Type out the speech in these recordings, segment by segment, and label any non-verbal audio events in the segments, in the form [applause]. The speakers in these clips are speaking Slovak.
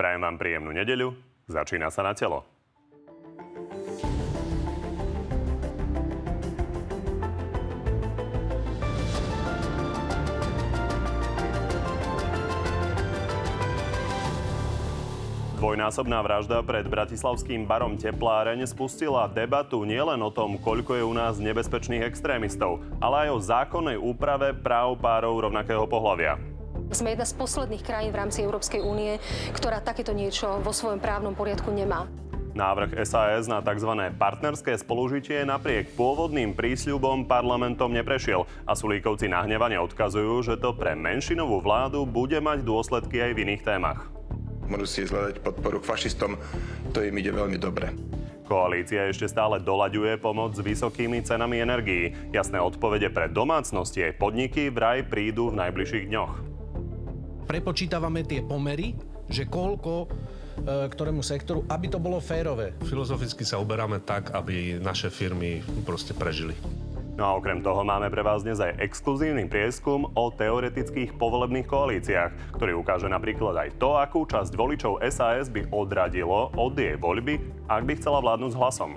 Prajem vám príjemnú nedeľu. Začína sa na telo. Dvojnásobná vražda pred bratislavským barom Tepláreň spustila debatu nielen o tom, koľko je u nás nebezpečných extrémistov, ale aj o zákonnej úprave práv párov rovnakého pohľavia. Sme jedna z posledných krajín v rámci Európskej únie, ktorá takéto niečo vo svojom právnom poriadku nemá. Návrh SAS na tzv. partnerské spolužitie napriek pôvodným prísľubom parlamentom neprešiel a Sulíkovci nahnevane odkazujú, že to pre menšinovú vládu bude mať dôsledky aj v iných témach môžu si zhľadať podporu k fašistom, to im ide veľmi dobre. Koalícia ešte stále dolaďuje pomoc s vysokými cenami energií. Jasné odpovede pre domácnosti aj podniky vraj prídu v najbližších dňoch. Prepočítavame tie pomery, že koľko e, ktorému sektoru, aby to bolo férové. Filozoficky sa uberáme tak, aby naše firmy proste prežili. No a okrem toho máme pre vás dnes aj exkluzívny prieskum o teoretických povolebných koalíciách, ktorý ukáže napríklad aj to, akú časť voličov SAS by odradilo od jej voľby, ak by chcela vládnuť s hlasom.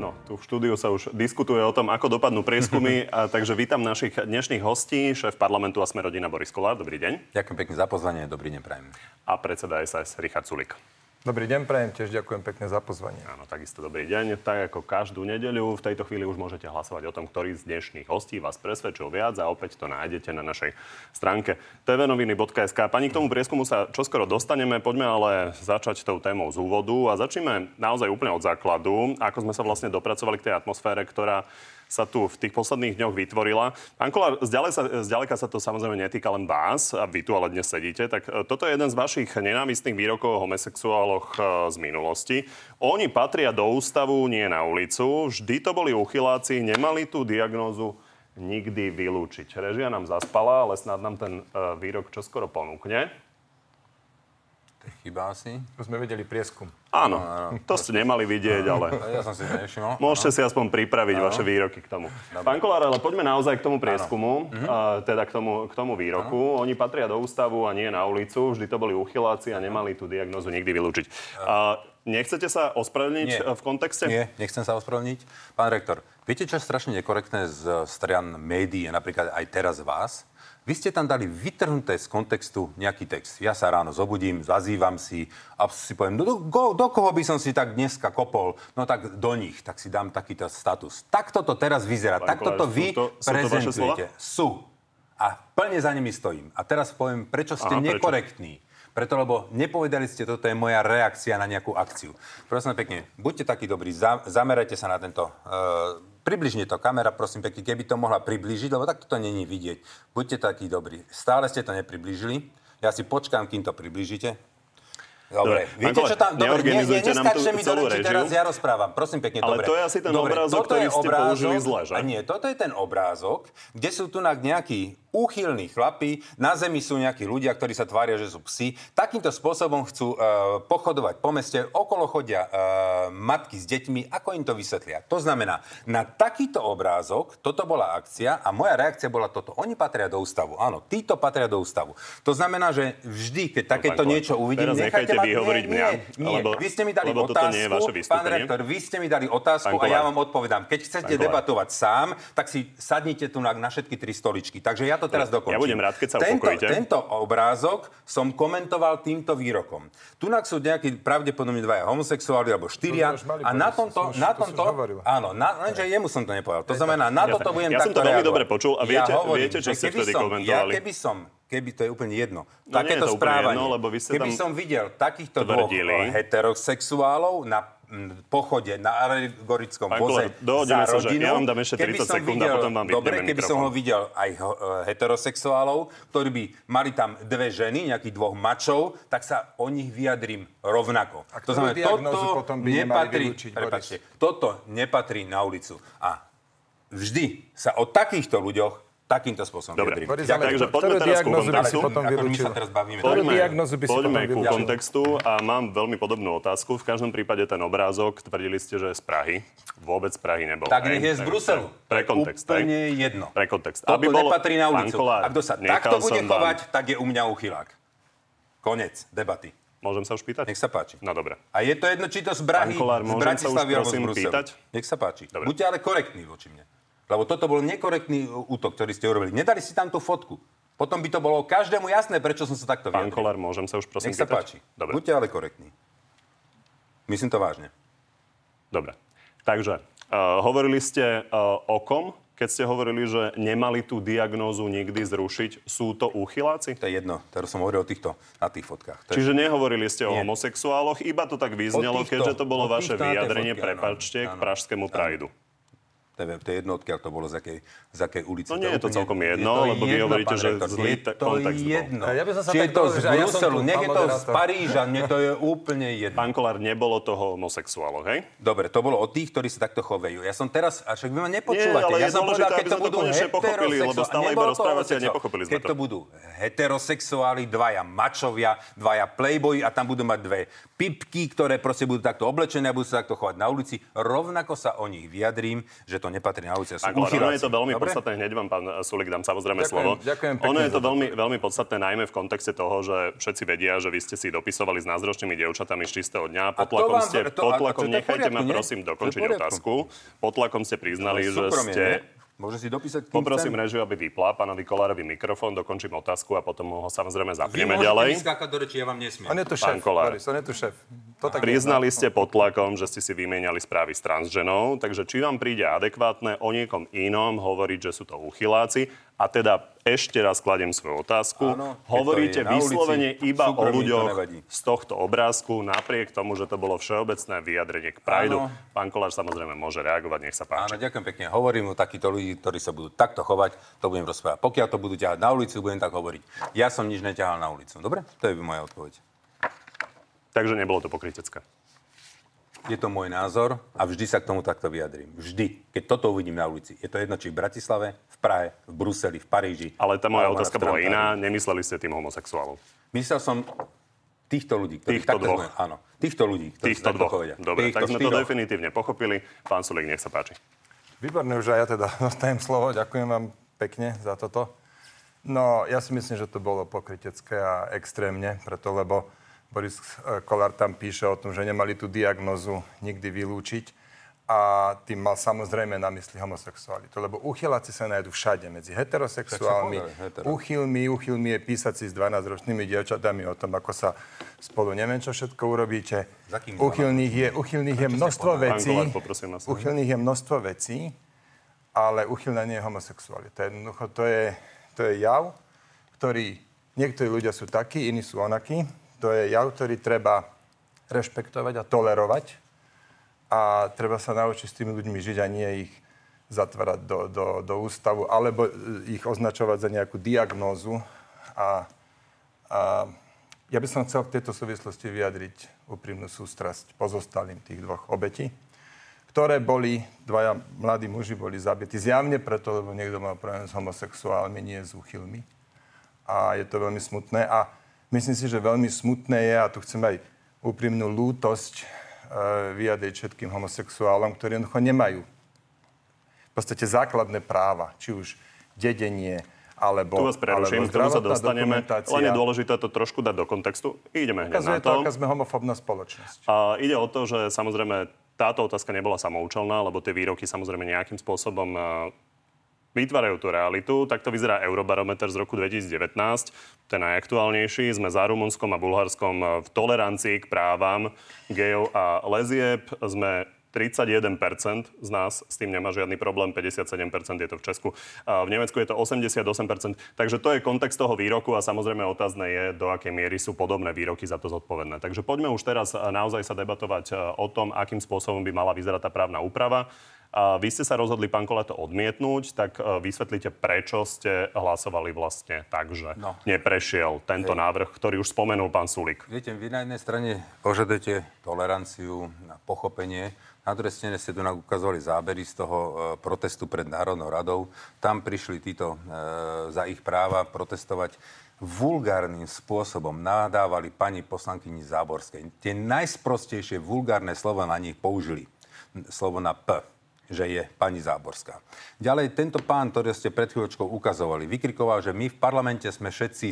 No, tu v štúdiu sa už diskutuje o tom, ako dopadnú prieskumy, [laughs] a takže vítam našich dnešných hostí, šéf parlamentu a sme rodina Boris Kolár. Dobrý deň. Ďakujem pekne za pozvanie, dobrý deň prajem. A predseda SAS Richard Sulik. Dobrý deň, prajem tiež ďakujem pekne za pozvanie. Áno, takisto dobrý deň. Tak ako každú nedeľu, v tejto chvíli už môžete hlasovať o tom, ktorý z dnešných hostí vás presvedčil viac a opäť to nájdete na našej stránke tvnoviny.sk. Pani, k tomu prieskumu sa čoskoro dostaneme, poďme ale začať tou témou z úvodu a začneme naozaj úplne od základu, ako sme sa vlastne dopracovali k tej atmosfére, ktorá sa tu v tých posledných dňoch vytvorila. Pán Kolár, zďaleka sa, to samozrejme netýka len vás, a vy tu ale dnes sedíte, tak e, toto je jeden z vašich nenávistných výrokov o homosexuáloch e, z minulosti. Oni patria do ústavu, nie na ulicu. Vždy to boli uchyláci, nemali tú diagnózu nikdy vylúčiť. Režia nám zaspala, ale snad nám ten e, výrok čoskoro ponúkne. To je chyba asi. To sme videli prieskum. Áno, to ste nemali vidieť, ale... Ja som si to nevšimol. Môžete si aspoň pripraviť vaše výroky k tomu. Dobre. Pán Kolár, ale poďme naozaj k tomu prieskumu, uh, teda k tomu, k tomu výroku. Ano. Oni patria do ústavu a nie na ulicu. Vždy to boli uchyláci a nemali tú diagnozu nikdy vylúčiť. Uh, nechcete sa ospravedlniť Nie. v kontexte? Nie, nechcem sa ospravedlniť. Pán rektor, viete, čo je strašne nekorektné z strán médií, napríklad aj teraz vás? Vy ste tam dali vytrhnuté z kontextu nejaký text. Ja sa ráno zobudím, zazývam si a si poviem, no, do, do koho by som si tak dneska kopol? No tak do nich, tak si dám takýto status. Takto to teraz vyzerá, Pán takto to vy to- sú to prezentujete. Sú. A plne za nimi stojím. A teraz poviem, prečo ste Aha, prečo? nekorektní. Preto, lebo nepovedali ste, toto je moja reakcia na nejakú akciu. Prosím pekne, buďte takí dobrí, za, zamerajte sa na tento... Uh, približne to kamera, prosím pekne, keby to mohla priblížiť, lebo takto to není vidieť. Buďte takí dobrí. Stále ste to nepriblížili. Ja si počkám, kým to priblížite. Dobre, Dobre, viete, čo tam... Dobre, nie, nie, neskáčte tú mi do celú reči, režiu. teraz ja rozprávam. Prosím pekne, Ale dobre. to je asi ten dobre, obrázok, ktorý je ste použili zle, že? A nie, toto je ten obrázok, kde sú tu nejakí úchylní chlapi, na zemi sú nejakí ľudia, ktorí sa tvária, že sú psi. Takýmto spôsobom chcú uh, pochodovať po meste, okolo chodia uh, matky s deťmi, ako im to vysvetlia. To znamená, na takýto obrázok, toto bola akcia a moja reakcia bola toto. Oni patria do ústavu. Áno, títo patria do ústavu. To znamená, že vždy, keď takéto Kolár, niečo uvidím, nechajte ma... vyhovoriť nie, mňa, nie, nie. lebo- vy ste mi dali otázku, pán rektor, vy ste mi dali otázku Pán a ja vám odpovedám. Keď chcete debatovať sám, tak si sadnite tu na, na všetky tri stoličky. Takže ja to teraz dokončím. Ja budem rád, keď sa tento, upokojíte. tento obrázok som komentoval týmto výrokom. Tunak sú nejakí pravdepodobne dvaja homosexuáli alebo štyria. A na tomto, som na som tomto, áno, na, lenže jemu som to nepovedal. To znamená, na toto budem Ja som takto to veľmi dobre počul a viete- ja hovorím, viete, čo ste vtedy som, komentovali? Ja keby som, keby to je úplne jedno, No nie je takéto to správanie, jedno, lebo vy ste keby tam som videl takýchto dvoch tvrdili. eh, heterosexuálov na pochode na alegorickom voze za rodinu. ja vám dám ešte Keby 30 som sekúnd a videl, potom vám Dobre, keby som mikrofón. ho videl aj e, heterosexuálov, ktorí by mali tam dve ženy, nejakých dvoch mačov, tak sa o nich vyjadrím rovnako. A ktorú diagnózu potom by nepatrí, vylúčiť, prepáčte, toto nepatrí na ulicu. A vždy sa o takýchto ľuďoch takýmto spôsobom Dobre. Takže poďme teraz ku kontextu. potom my sa teraz bavíme. Poďme, diagnózu by si poďme ku kontextu a mám veľmi podobnú otázku. V každom prípade ten obrázok, tvrdili ste, že je z Prahy. Vôbec z Prahy nebol. Tak nech je z Bruselu. Pre kontext. Úplne jedno. Pre kontext. Toto Aby bolo- nepatrí na ulicu. Kolár, A kto sa takto bude chovať, tak je u mňa uchylák. Konec debaty. Môžem sa už pýtať? Nech sa páči. No dobre. A je to jedno, či to z Brahy, Kolár, z Bratislavy alebo z Bruselu. pýtať? Nech sa páči. Dobre. Buďte ale korektní voči mne. Lebo toto bol nekorektný útok, ktorý ste urobili. Nedali si tam tú fotku. Potom by to bolo každému jasné, prečo som sa takto Pán vyjadril. Kolár, môžem sa už prosím Nech sa pýtať? páči. Dobre. Buďte ale korektní. Myslím to vážne. Dobre. Takže, uh, hovorili ste uh, o kom, keď ste hovorili, že nemali tú diagnózu nikdy zrušiť. Sú to úchyláci? To je jedno. Teraz som hovoril o týchto, na tých fotkách. To je... Čiže nehovorili ste o Nie. homosexuáloch, iba to tak vyznelo, O týchto- keďže to bolo o vaše vyjadrenie, fotke, áno. prepačte, k Áno. pražskému Áno. Prajdu. To je, to je jedno, odkiaľ to bolo, z akej, z akej ulice. No nie je to celkom je jedno, to lebo vy jedno, hovoríte, pán že rektor, zlý je to kontext bol. jedno. Ja by som sa Či je to z ja Bruselu, tu, nech je to z. Paríža, mne to je úplne jedno. Pán Kolár, nebolo to o homosexuáloch, hej? Dobre, to bolo od tých, ktorí sa takto chovajú. Ja som teraz, a však vy ma nepočúvate. ale ja je som povedal, keď to to budú pochopili, lebo heterosexuál- stále iba Nebolo to rozprávate a homosexuál. nepochopili sme Keď to. to budú heterosexuáli, dvaja mačovia, dvaja playboy a tam budú mať dve pipky, ktoré proste budú takto oblečené a budú sa takto chovať na ulici, rovnako sa o nich vyjadrím, že to nepatrí na ulici. ono je to veľmi Dobre? podstatné, hneď vám pán Sulik dám samozrejme Ďakujem, slovo. ďakujem pekne ono je to to. veľmi, veľmi podstatné najmä v kontexte toho, že všetci vedia, že vy ste si dopisovali s názročnými dievčatami z čistého dňa. Pod to tlakom ste, to- pod tlakom, to nechajte ma prosím To dokončiť otázku. Pod tlakom ste priznali, že ste... Môže si dopísať, kým Poprosím chcem? režiu, aby vyplá pánovi Kolárovi mikrofón, dokončím otázku a potom ho samozrejme Vy zapneme ďalej. vyskakať do reči, ja vám nesmiem. On je Pán šéf, Kolár. Boris, on je tu šéf. To tak Priznali ste pod tlakom, že ste si vymieniali správy s transženou, takže či vám príde adekvátne o niekom inom hovoriť, že sú to uchyláci, a teda ešte raz kladiem svoju otázku. Áno, Hovoríte na ulici, vyslovene iba o ľuďoch z tohto obrázku, napriek tomu, že to bolo všeobecné vyjadrenie k Prajdu. Áno. Pán Kolár samozrejme môže reagovať, nech sa páči. Áno, ďakujem pekne. Hovorím o takýchto ľudí, ktorí sa budú takto chovať, to budem rozprávať. Pokiaľ to budú ťahať na ulicu, budem tak hovoriť. Ja som nič neťahal na ulicu. Dobre? To je moja odpoveď. Takže nebolo to pokrytecké. Je to môj názor a vždy sa k tomu takto vyjadrím. Vždy. Keď toto uvidím na ulici. Je to jedno, či v Bratislave, v Prahe, v Bruseli, v Paríži. Ale tá moja otázka bola iná. Nemysleli ste tým homosexuálov. Myslel som týchto ľudí, ktorí Týchto takto dvoch. sme- áno, týchto ľudí, ktorí Týchto dvoch. chovajú. Dobre, Týchto tak sme to štyroch. definitívne pochopili. Pán Sulik, nech sa páči. Výborné, už aj ja teda [laughs] dostajem slovo. Ďakujem vám pekne za toto. No, ja si myslím, že to bolo pokrytecké a extrémne, preto lebo Boris eh, Kolár tam píše o tom, že nemali tú diagnozu nikdy vylúčiť a tým mal samozrejme na mysli homosexualitu, lebo uchyláci sa nájdú všade, medzi heterosexuálmi, hetero. uchylmi, uchylmi je písať si s 12-ročnými dievčatami o tom, ako sa spolu neviem čo všetko urobíte. Uchylných je, uchylných je množstvo vecí. Uchylných je množstvo vecí, ale uchylná nie je homosexualita. Jednoducho to je, to je jav, ktorý, niektorí ľudia sú takí, iní sú onakí. To je jav, ktorý treba rešpektovať a tolerovať. A treba sa naučiť s tými ľuďmi žiť a nie ich zatvárať do, do, do ústavu, alebo e, ich označovať za nejakú diagnózu. A, a ja by som chcel v tejto súvislosti vyjadriť úprimnú sústrasť pozostalým tých dvoch obetí ktoré boli, dvaja mladí muži boli zabití zjavne preto, lebo niekto mal problém s homosexuálmi, nie s úchylmi. A je to veľmi smutné. A myslím si, že veľmi smutné je, a tu chcem aj úprimnú lútosť e, vyjadriť všetkým homosexuálom, ktorí jednoducho nemajú v podstate základné práva, či už dedenie, alebo, Tu vás preruším, k tomu sa dostaneme. Len je dôležité to trošku dať do kontextu. Ideme hneď na to, to. aká sme homofóbna spoločnosť. A ide o to, že samozrejme táto otázka nebola samoučelná, lebo tie výroky samozrejme nejakým spôsobom e, vytvárajú tú realitu. Tak to vyzerá Eurobarometer z roku 2019, ten najaktuálnejší. Sme za Rumunskom a Bulharskom e, v tolerancii k právam gejov a lezieb. Sme 31% z nás s tým nemá žiadny problém, 57% je to v Česku. V Nemecku je to 88%. Takže to je kontext toho výroku a samozrejme otázne je, do akej miery sú podobné výroky za to zodpovedné. Takže poďme už teraz naozaj sa debatovať e, o tom, akým spôsobom by mala vyzerať tá právna úprava. Vy ste sa rozhodli, pán Koleto, odmietnúť, tak e, vysvetlite, prečo ste hlasovali vlastne tak, že no. neprešiel tento Hej. návrh, ktorý už spomenul pán Sulik. Viete, vy na jednej strane požadujete toleranciu, pochopenie, na druhej strane ste tu ukazovali zábery z toho e, protestu pred Národnou radou. Tam prišli títo e, za ich práva protestovať vulgárnym spôsobom nadávali pani poslankyni Záborskej. Tie najsprostejšie vulgárne slova na nich použili. Slovo na P že je pani Záborská. Ďalej, tento pán, ktorý ste pred chvíľočkou ukazovali, vykrikoval, že my v parlamente sme všetci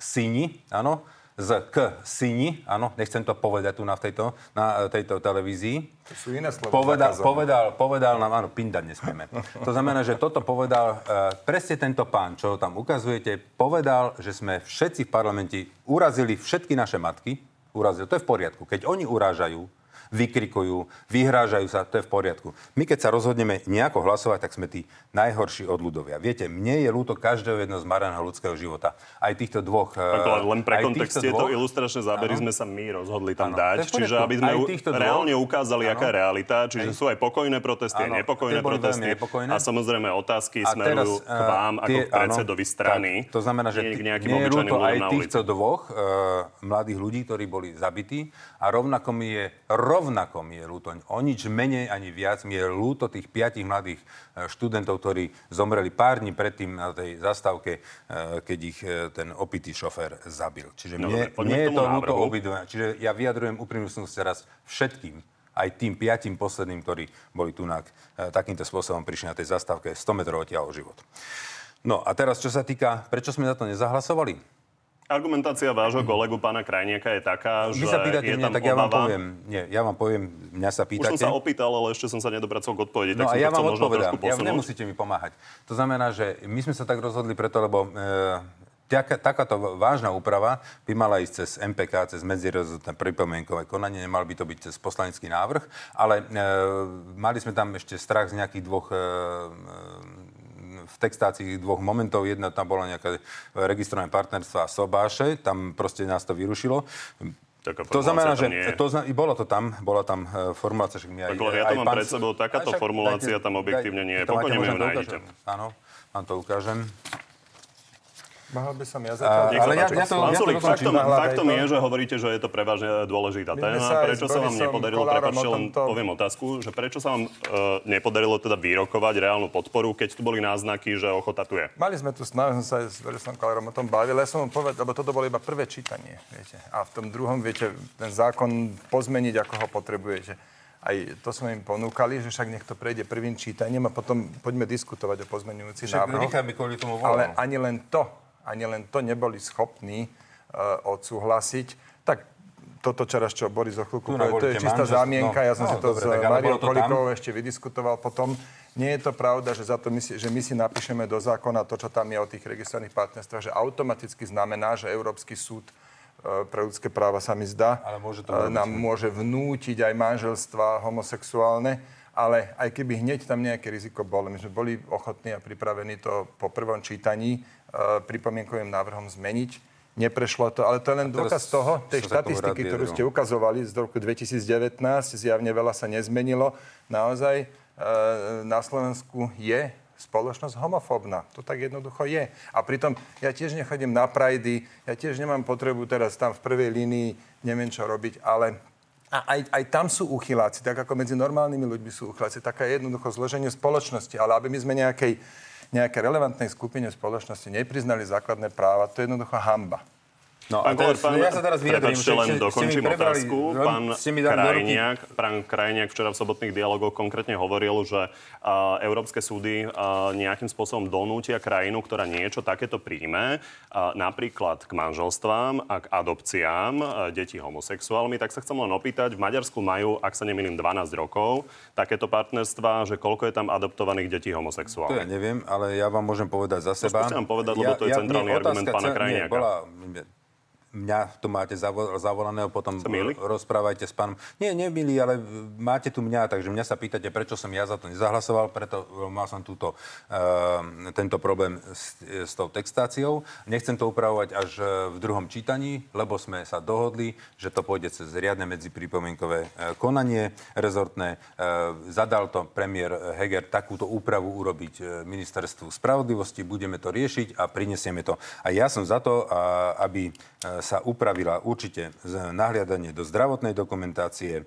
syni, áno, z k syni, áno, nechcem to povedať tu na, tejto, na tejto televízii. To sú iné slova. Povedal, povedal, povedal nám, áno, pindať nesmieme. To znamená, že toto povedal uh, presne tento pán, čo tam ukazujete, povedal, že sme všetci v parlamente urazili všetky naše matky, urazili, to je v poriadku. Keď oni urážajú, vykrikujú, vyhrážajú sa, to je v poriadku. My keď sa rozhodneme nejako hlasovať, tak sme tí najhorší od ľudovia. Viete, mne je ľúto každého jedno zmaraného ľudského života. Aj týchto dvoch... Ako, len pre kontext tieto dvoch... ilustračné zábery ano. sme sa my rozhodli tam ano, dať. Čiže aby sme reálne dvoch... ukázali, ano. aká je realita. Čiže aj. sú aj pokojné protesty, ano. nepokojné protesty. Nepokojné. A samozrejme otázky a smerujú teraz, k vám tie, ako k predsedovi strany. Tak, to znamená, že nie, nie je ľúto aj týchto dvoch uh, mladých ľudí, ktorí boli zabití. A rovnako mi je rovnako mi je ľúto, o nič menej ani viac mi je ľúto tých piatich mladých e, študentov, ktorí zomreli pár dní predtým na tej zastávke, e, keď ich e, ten opitý šofér zabil. Čiže mne, Dobre, mne je to ľúto obidve. Čiže ja vyjadrujem úprimnú teraz všetkým, aj tým piatim posledným, ktorí boli tu na, takýmto spôsobom prišli na tej zastávke 100 metrov odtiaľ o život. No a teraz, čo sa týka, prečo sme za to nezahlasovali? Argumentácia vášho kolegu pána Krajniaka je taká, že Vy sa pýtate je mňa, tak ja vám poviem. Nie, ja vám poviem, mňa sa pýtate. Už som sa opýtal, ale ešte som sa nedopracoval k odpovedi. No tak a ja vám odpovedám. Ja nemusíte mi pomáhať. To znamená, že my sme sa tak rozhodli preto, lebo e, Taká, takáto vážna úprava by mala ísť cez MPK, cez medzirozhodné pripomienkové konanie, nemal by to byť cez poslanecký návrh, ale e, mali sme tam ešte strach z nejakých dvoch e, textácii dvoch momentov. Jedna tam bola nejaké registrované partnerstva a sobáše, tam proste nás to vyrušilo. to znamená, že to zna, bolo to tam, bola tam uh, formulácia, že my aj, tak, ja to mám pán, pred sebou, takáto však, formulácia dajte, tam objektívne nie je. Pokojne mi ju nájdete. Áno, vám to ukážem. Mohol by som ja začať. ale ja, ja to, ja to faktom, faktom je, že hovoríte, že je to prevažne dôležitá téma. Prečo sa vám nepodarilo, prepačte, len poviem otázku, že prečo sa vám uh, nepodarilo teda vyrokovať reálnu podporu, keď tu boli náznaky, že ochota tu je? Mali sme tu snahu, sme sa aj s Borisom Kolárom o tom bavili. Ja som vám povedal, lebo toto bolo iba prvé čítanie, viete. A v tom druhom, viete, ten zákon pozmeniť, ako ho potrebujete aj to sme im ponúkali, že však nech to prejde prvým čítaním a potom poďme diskutovať o pozmenujúcich návrhoch. Ale ani len to ani len to neboli schopní uh, odsúhlasiť, tak toto čaraz, čo Boris o chvíľku to je čistá zámienka. No, ja som no, si to dobre, s Mariou Kolikovou ešte vydiskutoval potom. Nie je to pravda, že, za to my si, že my si napíšeme do zákona to, čo tam je o tých registrovaných partnerstvách, že automaticky znamená, že Európsky súd e, pre ľudské práva sa mi zdá, Ale môže to e, nám môže vnútiť aj manželstva homosexuálne ale aj keby hneď tam nejaké riziko bolo, my sme boli ochotní a pripravení to po prvom čítaní pripomienkovým návrhom zmeniť. Neprešlo to, ale to je len dôkaz toho, tej štatistiky, ktorú ste ukazovali z roku 2019, zjavne veľa sa nezmenilo. Naozaj uh, na Slovensku je spoločnosť homofóbna. To tak jednoducho je. A pritom ja tiež nechodím na prajdy, ja tiež nemám potrebu teraz tam v prvej línii neviem čo robiť, ale a aj, aj tam sú uchyláci, tak ako medzi normálnymi ľuďmi sú uchyláci. Taká je jednoducho zloženie spoločnosti. Ale aby my sme nejakej, nejakej relevantnej skupine spoločnosti nepriznali základné práva, to je jednoducho hamba. No pán, teraz, pán, ja sa teraz vyjadrím. Prepačte, len dokončím prebrali, otázku. Pán Krajniak, pán Krajniak včera v sobotných dialogoch konkrétne hovoril, že uh, európske súdy uh, nejakým spôsobom donútia krajinu, ktorá niečo takéto príjme, uh, napríklad k manželstvám a k adopciám uh, detí homosexuálmi. Tak sa chcem len opýtať, v Maďarsku majú, ak sa nemýlim, 12 rokov takéto partnerstva, že koľko je tam adoptovaných detí homosexuálnych? To ja neviem, ale ja vám môžem povedať za seba. Skúste vám povedať, lebo to je ja, centrálny argument pána Krajniaka. Nie, bola, mňa tu máte zavo- zavolaného, potom rozprávajte s pánom. Nie, nemilý, ale máte tu mňa, takže mňa sa pýtate, prečo som ja za to nezahlasoval, preto mal som túto, uh, tento problém s, s tou textáciou. Nechcem to upravovať až e, v druhom čítaní, lebo sme sa dohodli, že to pôjde cez riadne medziprípomienkové e, konanie rezortné. E, zadal to premiér Heger takúto úpravu urobiť ministerstvu spravodlivosti, budeme to riešiť a prinesieme to. A ja som za to, aby sa upravila určite nahliadanie do zdravotnej dokumentácie, e,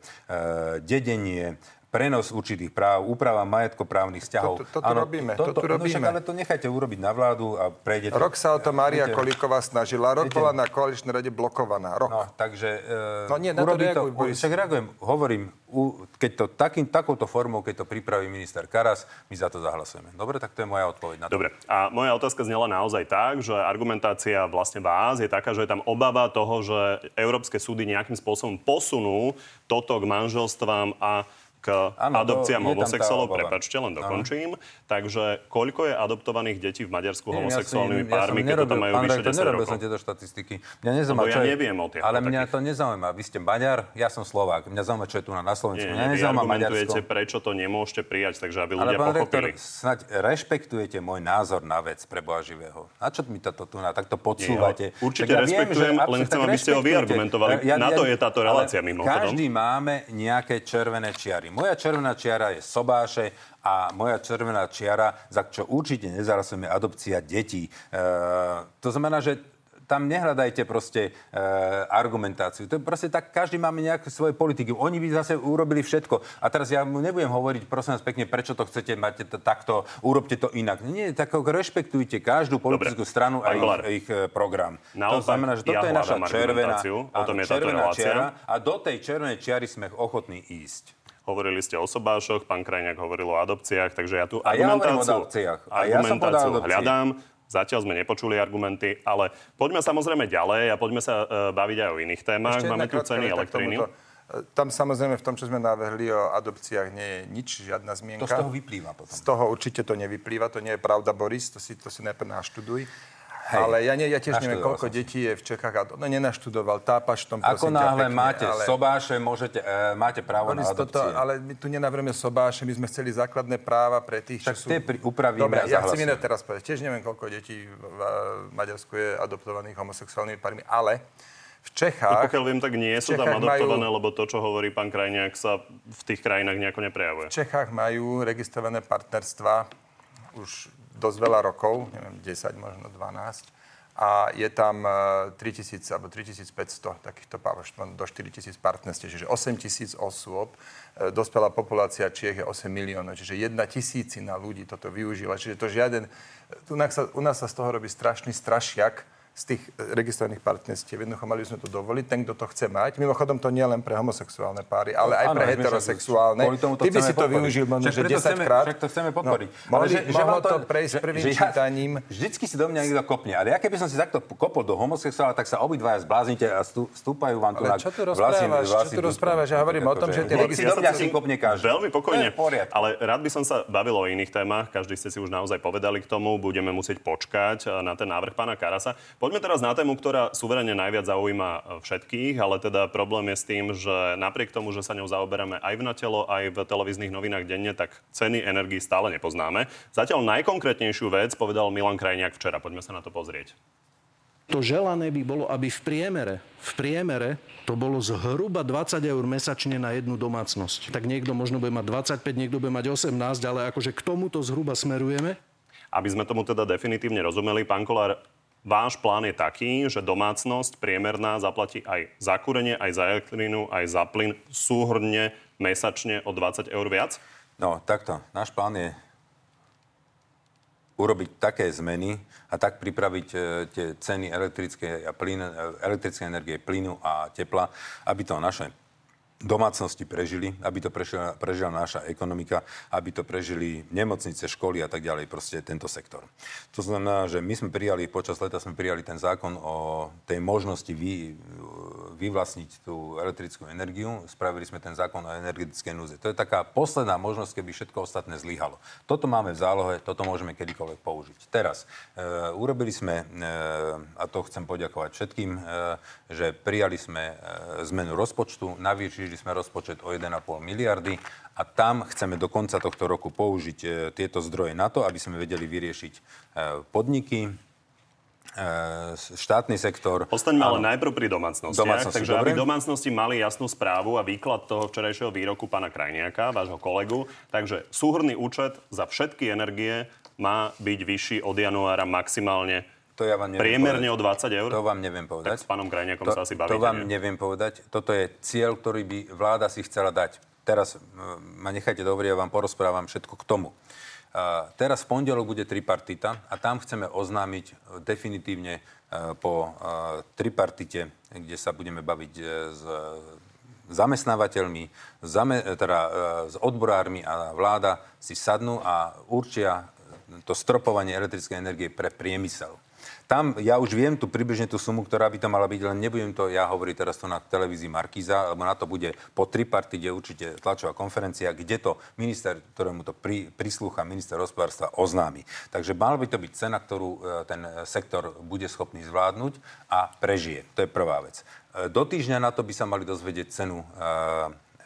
dedenie, prenos určitých práv, úprava majetkoprávnych vzťahov. To- to- to tu robíme, to tu no však robíme. ale to nechajte urobiť na vládu a prejdete. Rok sa o to Mária Viete, Kolíková snažila, rok viete- bola na koaličnej rade blokovaná. Rok. No, takže... e, No nie, na to reaguj, Boris. Však reagujem, hovorím, u, keď to takým, takouto formou, keď to pripraví minister Karas, my za to zahlasujeme. Dobre, tak to je moja odpoveď na to. Dobre, a moja otázka znela naozaj tak, že argumentácia vlastne vás je taká, že je tam obava toho, že európske súdy nejakým spôsobom posunú toto k manželstvám a k to- adopciám homosexuálov. Prepačte, len dokončím. Takže koľko je adoptovaných detí v Maďarsku Nie, homosexuálnymi ja som- pármi, keď to majú pán vyše redaktor, 10 nerobil rokov? som tieto štatistiky. Mňa nezaujíma, Lebo ja je- neviem o tých Ale mňa takých. to nezaujíma. Vy ste Maďar, ja som Slovák. Mňa zaujíma, čo je tu na, Slovensku. Nie, mňa nezaujíma Maďarsko. prečo to nemôžete prijať, takže aby Ale ľudia pán rektor, pochopili. snaď rešpektujete môj názor na vec pre Boha živého. Na čo mi to tu na takto podsúvate? Nie, ale určite Tak ja rešpektujem, len chcem, aby ste ho vyargumentovali. Na to je táto relácia, ale mimochodom. Každý máme nejaké červené čiary. Moja červená čiara je sobáše a moja červená čiara, za čo určite nezarasujeme, adopcia detí. E, to znamená, že tam nehľadajte proste e, argumentáciu. To je proste tak, každý máme nejaké svoje politiky. Oni by zase urobili všetko. A teraz ja mu nebudem hovoriť, prosím vás pekne, prečo to chcete, máte to takto, urobte to inak. Nie, tak rešpektujte každú politickú Dobre. stranu a ich, ich e, program. to Naopak, znamená, že toto ja je naša červená, áno, je červená čiara a do tej červenej čiary sme ochotní ísť. Hovorili ste o sobášoch, pán Krajňák hovoril o adopciách, takže ja tu A ja hovorím o argumentáciu. A ja som argumentáciu hľadám. Zatiaľ sme nepočuli argumenty, ale poďme samozrejme ďalej a poďme sa e, baviť aj o iných témach. Ešte Máme tu ceny elektriny. E, Tam samozrejme v tom, čo sme navrhli o adopciách, nie je nič, žiadna zmienka. To z toho vyplýva potom. Z toho určite to nevyplýva, to nie je pravda, Boris, to si, to si najprv naštuduj. Ale ja, nie, ja tiež neviem, koľko detí je v Čechách. A, no nenaštudoval, tápaš v tom, Ako náhle pekne, máte ale... sobáše, môžete, e, máte právo Boris, na toto, adopcie. ale my tu nenavrhujeme sobáše, my sme chceli základné práva pre tých, Tak čo sú... tie pri- upravíme Dobre, a ja chcem iné teraz povedať. Tiež neviem, koľko detí v Maďarsku je adoptovaných homosexuálnymi pármi, ale v No, Čechách... pokiaľ viem, tak nie sú tam Čechách majú- adoptované, lebo to, čo hovorí pán Krajňák, sa v tých krajinách nejako neprejavuje. V Čechách majú registrované partnerstva už dosť veľa rokov, neviem, 10, možno 12. A je tam e, 3000 alebo 3500 takýchto do 4000 partnerstiev, čiže 8000 osôb. E, Dospelá populácia Čiech je 8 miliónov, čiže jedna tisícina ľudí toto využila. Čiže to žiaden... U nás sa, u nás sa z toho robí strašný strašiak, z tých e, registrovaných partnerstiev. Jednoducho mali by sme to dovoliť, ten, kto to chce mať. Mimochodom, to nie len pre homosexuálne páry, ale aj Áno, pre heterosexuálne. kvôli tomu to Ty by chceme si to podporiť. využil možno, že preto 10 chceme- krát. Však to chceme podporiť. No, mohli, mohlo to prejsť prvým ja- čítaním. Vždycky si do mňa niekto kopne. Ale ja keby som si takto kopol do homosexuála, tak sa obidvaja zbláznite a stú, stúpajú vám tu Ale na čo tu vlasy- rozprávaš? Čo vlasy tu rozprávaš? Ja hovorím o tom, že tie Hoci do mňa si registračné- kopne každý. Veľmi pokojne. To. Ale rád by som sa bavil o iných témach. Každý ste si už naozaj povedali k tomu. Budeme musieť počkať eh, na ten návrh pána Karasa. Poďme teraz na tému, ktorá suverene najviac zaujíma eh, všetkých, ale teda problém je s tým, že napriek tomu, že sa ňou zaoberáme aj v Natelo, aj v televíznych novinách denne, tak ceny energii stále nepoznáme. Zatiaľ najkonkrétnejšiu vec povedal Milan Krajniak včera. Poďme sa na to pozrieť. To želané by bolo, aby v priemere, v priemere to bolo zhruba 20 eur mesačne na jednu domácnosť. Tak niekto možno bude mať 25, niekto bude mať 18, ale akože k tomuto zhruba smerujeme. Aby sme tomu teda definitívne rozumeli, pán Kolár, váš plán je taký, že domácnosť priemerná zaplatí aj za kúrenie, aj za elektrinu, aj za plyn súhrne mesačne o 20 eur viac? No, takto. Náš plán je urobiť také zmeny a tak pripraviť e, tie ceny elektrickej, a plyn, e, elektrickej energie, plynu a tepla, aby to naše domácnosti prežili, aby to prežila, prežila naša ekonomika, aby to prežili nemocnice, školy a tak ďalej, proste tento sektor. To znamená, že my sme prijali, počas leta sme prijali ten zákon o tej možnosti vy, vyvlastniť tú elektrickú energiu. Spravili sme ten zákon o energetickej núze. To je taká posledná možnosť, keby všetko ostatné zlyhalo. Toto máme v zálohe, toto môžeme kedykoľvek použiť. Teraz, e, urobili sme, e, a to chcem poďakovať všetkým, e, že prijali sme e, zmenu rozpočtu, navýšili sme rozpočet o 1,5 miliardy a tam chceme do konca tohto roku použiť e, tieto zdroje na to, aby sme vedeli vyriešiť e, podniky, E, štátny sektor. Ostaňme ale najprv pri domácnostiach. Domácnosti, takže dobre. aby domácnosti mali jasnú správu a výklad toho včerajšieho výroku pána Krajniaka, vášho kolegu. Takže súhrný účet za všetky energie má byť vyšší od januára maximálne to ja vám Priemerne povedať. o 20 eur? To vám neviem povedať. Tak s pánom Krajniakom to, sa asi bavíte. To vám nie? neviem povedať. Toto je cieľ, ktorý by vláda si chcela dať. Teraz ma nechajte dobre, ja vám porozprávam všetko k tomu. Teraz v pondelok bude tripartita a tam chceme oznámiť e, definitívne e, po e, tripartite, kde sa budeme baviť s zamestnávateľmi, teda s odborármi a vláda si sadnú a určia to stropovanie elektrickej energie pre priemysel. Tam ja už viem tu približne tú sumu, ktorá by to mala byť, len nebudem to ja hovoriť teraz to na televízii Markíza, lebo na to bude po tripartite určite tlačová konferencia, kde to minister, ktorému to pri, prislúcha, minister hospodárstva oznámi. Takže mal by to byť cena, ktorú e, ten sektor bude schopný zvládnuť a prežije. To je prvá vec. E, do týždňa na to by sa mali dozvedieť cenu e,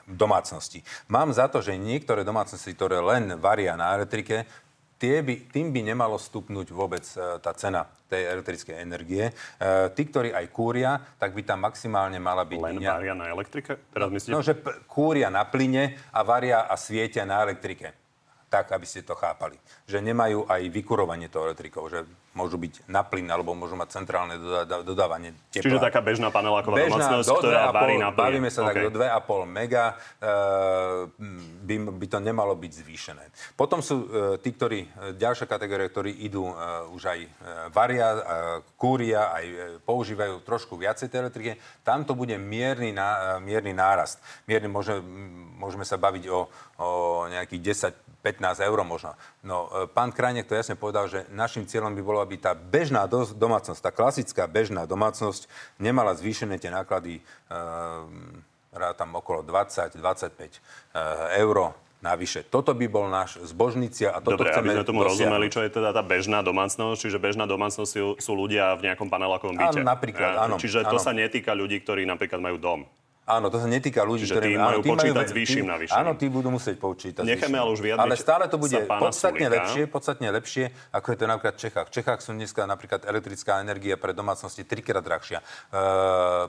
domácnosti. Mám za to, že niektoré domácnosti, ktoré len varia na elektrike, tie by, tým by nemalo stupnúť vôbec uh, tá cena tej elektrickej energie. Uh, tí, ktorí aj kúria, tak by tam maximálne mala byť... Len varia na elektrike? Teraz myslíte? No, že p- kúria na plyne a varia a svietia na elektrike. Tak, aby ste to chápali. Že nemajú aj vykurovanie toho elektrikov, že môžu byť na plyn alebo môžu mať centrálne doda- dodávanie tepla. Čiže taká bežná paneláková bežná domácnosť, ktorá varí na plyn. Bavíme sa okay. tak do 2,5 mega, uh, by, by to nemalo byť zvýšené. Potom sú uh, tí, ktorí, uh, ďalšia kategória, ktorí idú už aj varia, kúria, aj používajú trošku viacej tej elektriky. Tam to bude mierny, mierny nárast. Mierny, môže, môžeme sa baviť o, o nejakých 10 15 eur možno. No, pán Krajnek to jasne povedal, že našim cieľom by bolo, aby tá bežná domácnosť, tá klasická bežná domácnosť nemala zvýšené tie náklady e, tam okolo 20-25 e, eur navyše. Toto by bol náš zbožný cieľ a toto Dobre, chceme aby sme tomu dosiahnuť. rozumeli, čo je teda tá bežná domácnosť, čiže bežná domácnosť sú, sú ľudia v nejakom panelákovom byte. Áno, napríklad, áno. Čiže áno. to sa netýka ľudí, ktorí napríklad majú dom. Áno, to sa netýka ľudí, Čiže ktorí... tí majú áno, počítať majú, s vyšším navýšením. Áno, tí budú musieť počítať Necháme ale už vyjadriť Ale stále to bude podstatne Sulika. lepšie, podstatne lepšie, ako je to napríklad v Čechách. V Čechách sú dneska napríklad elektrická energia pre domácnosti trikrát drahšia. E,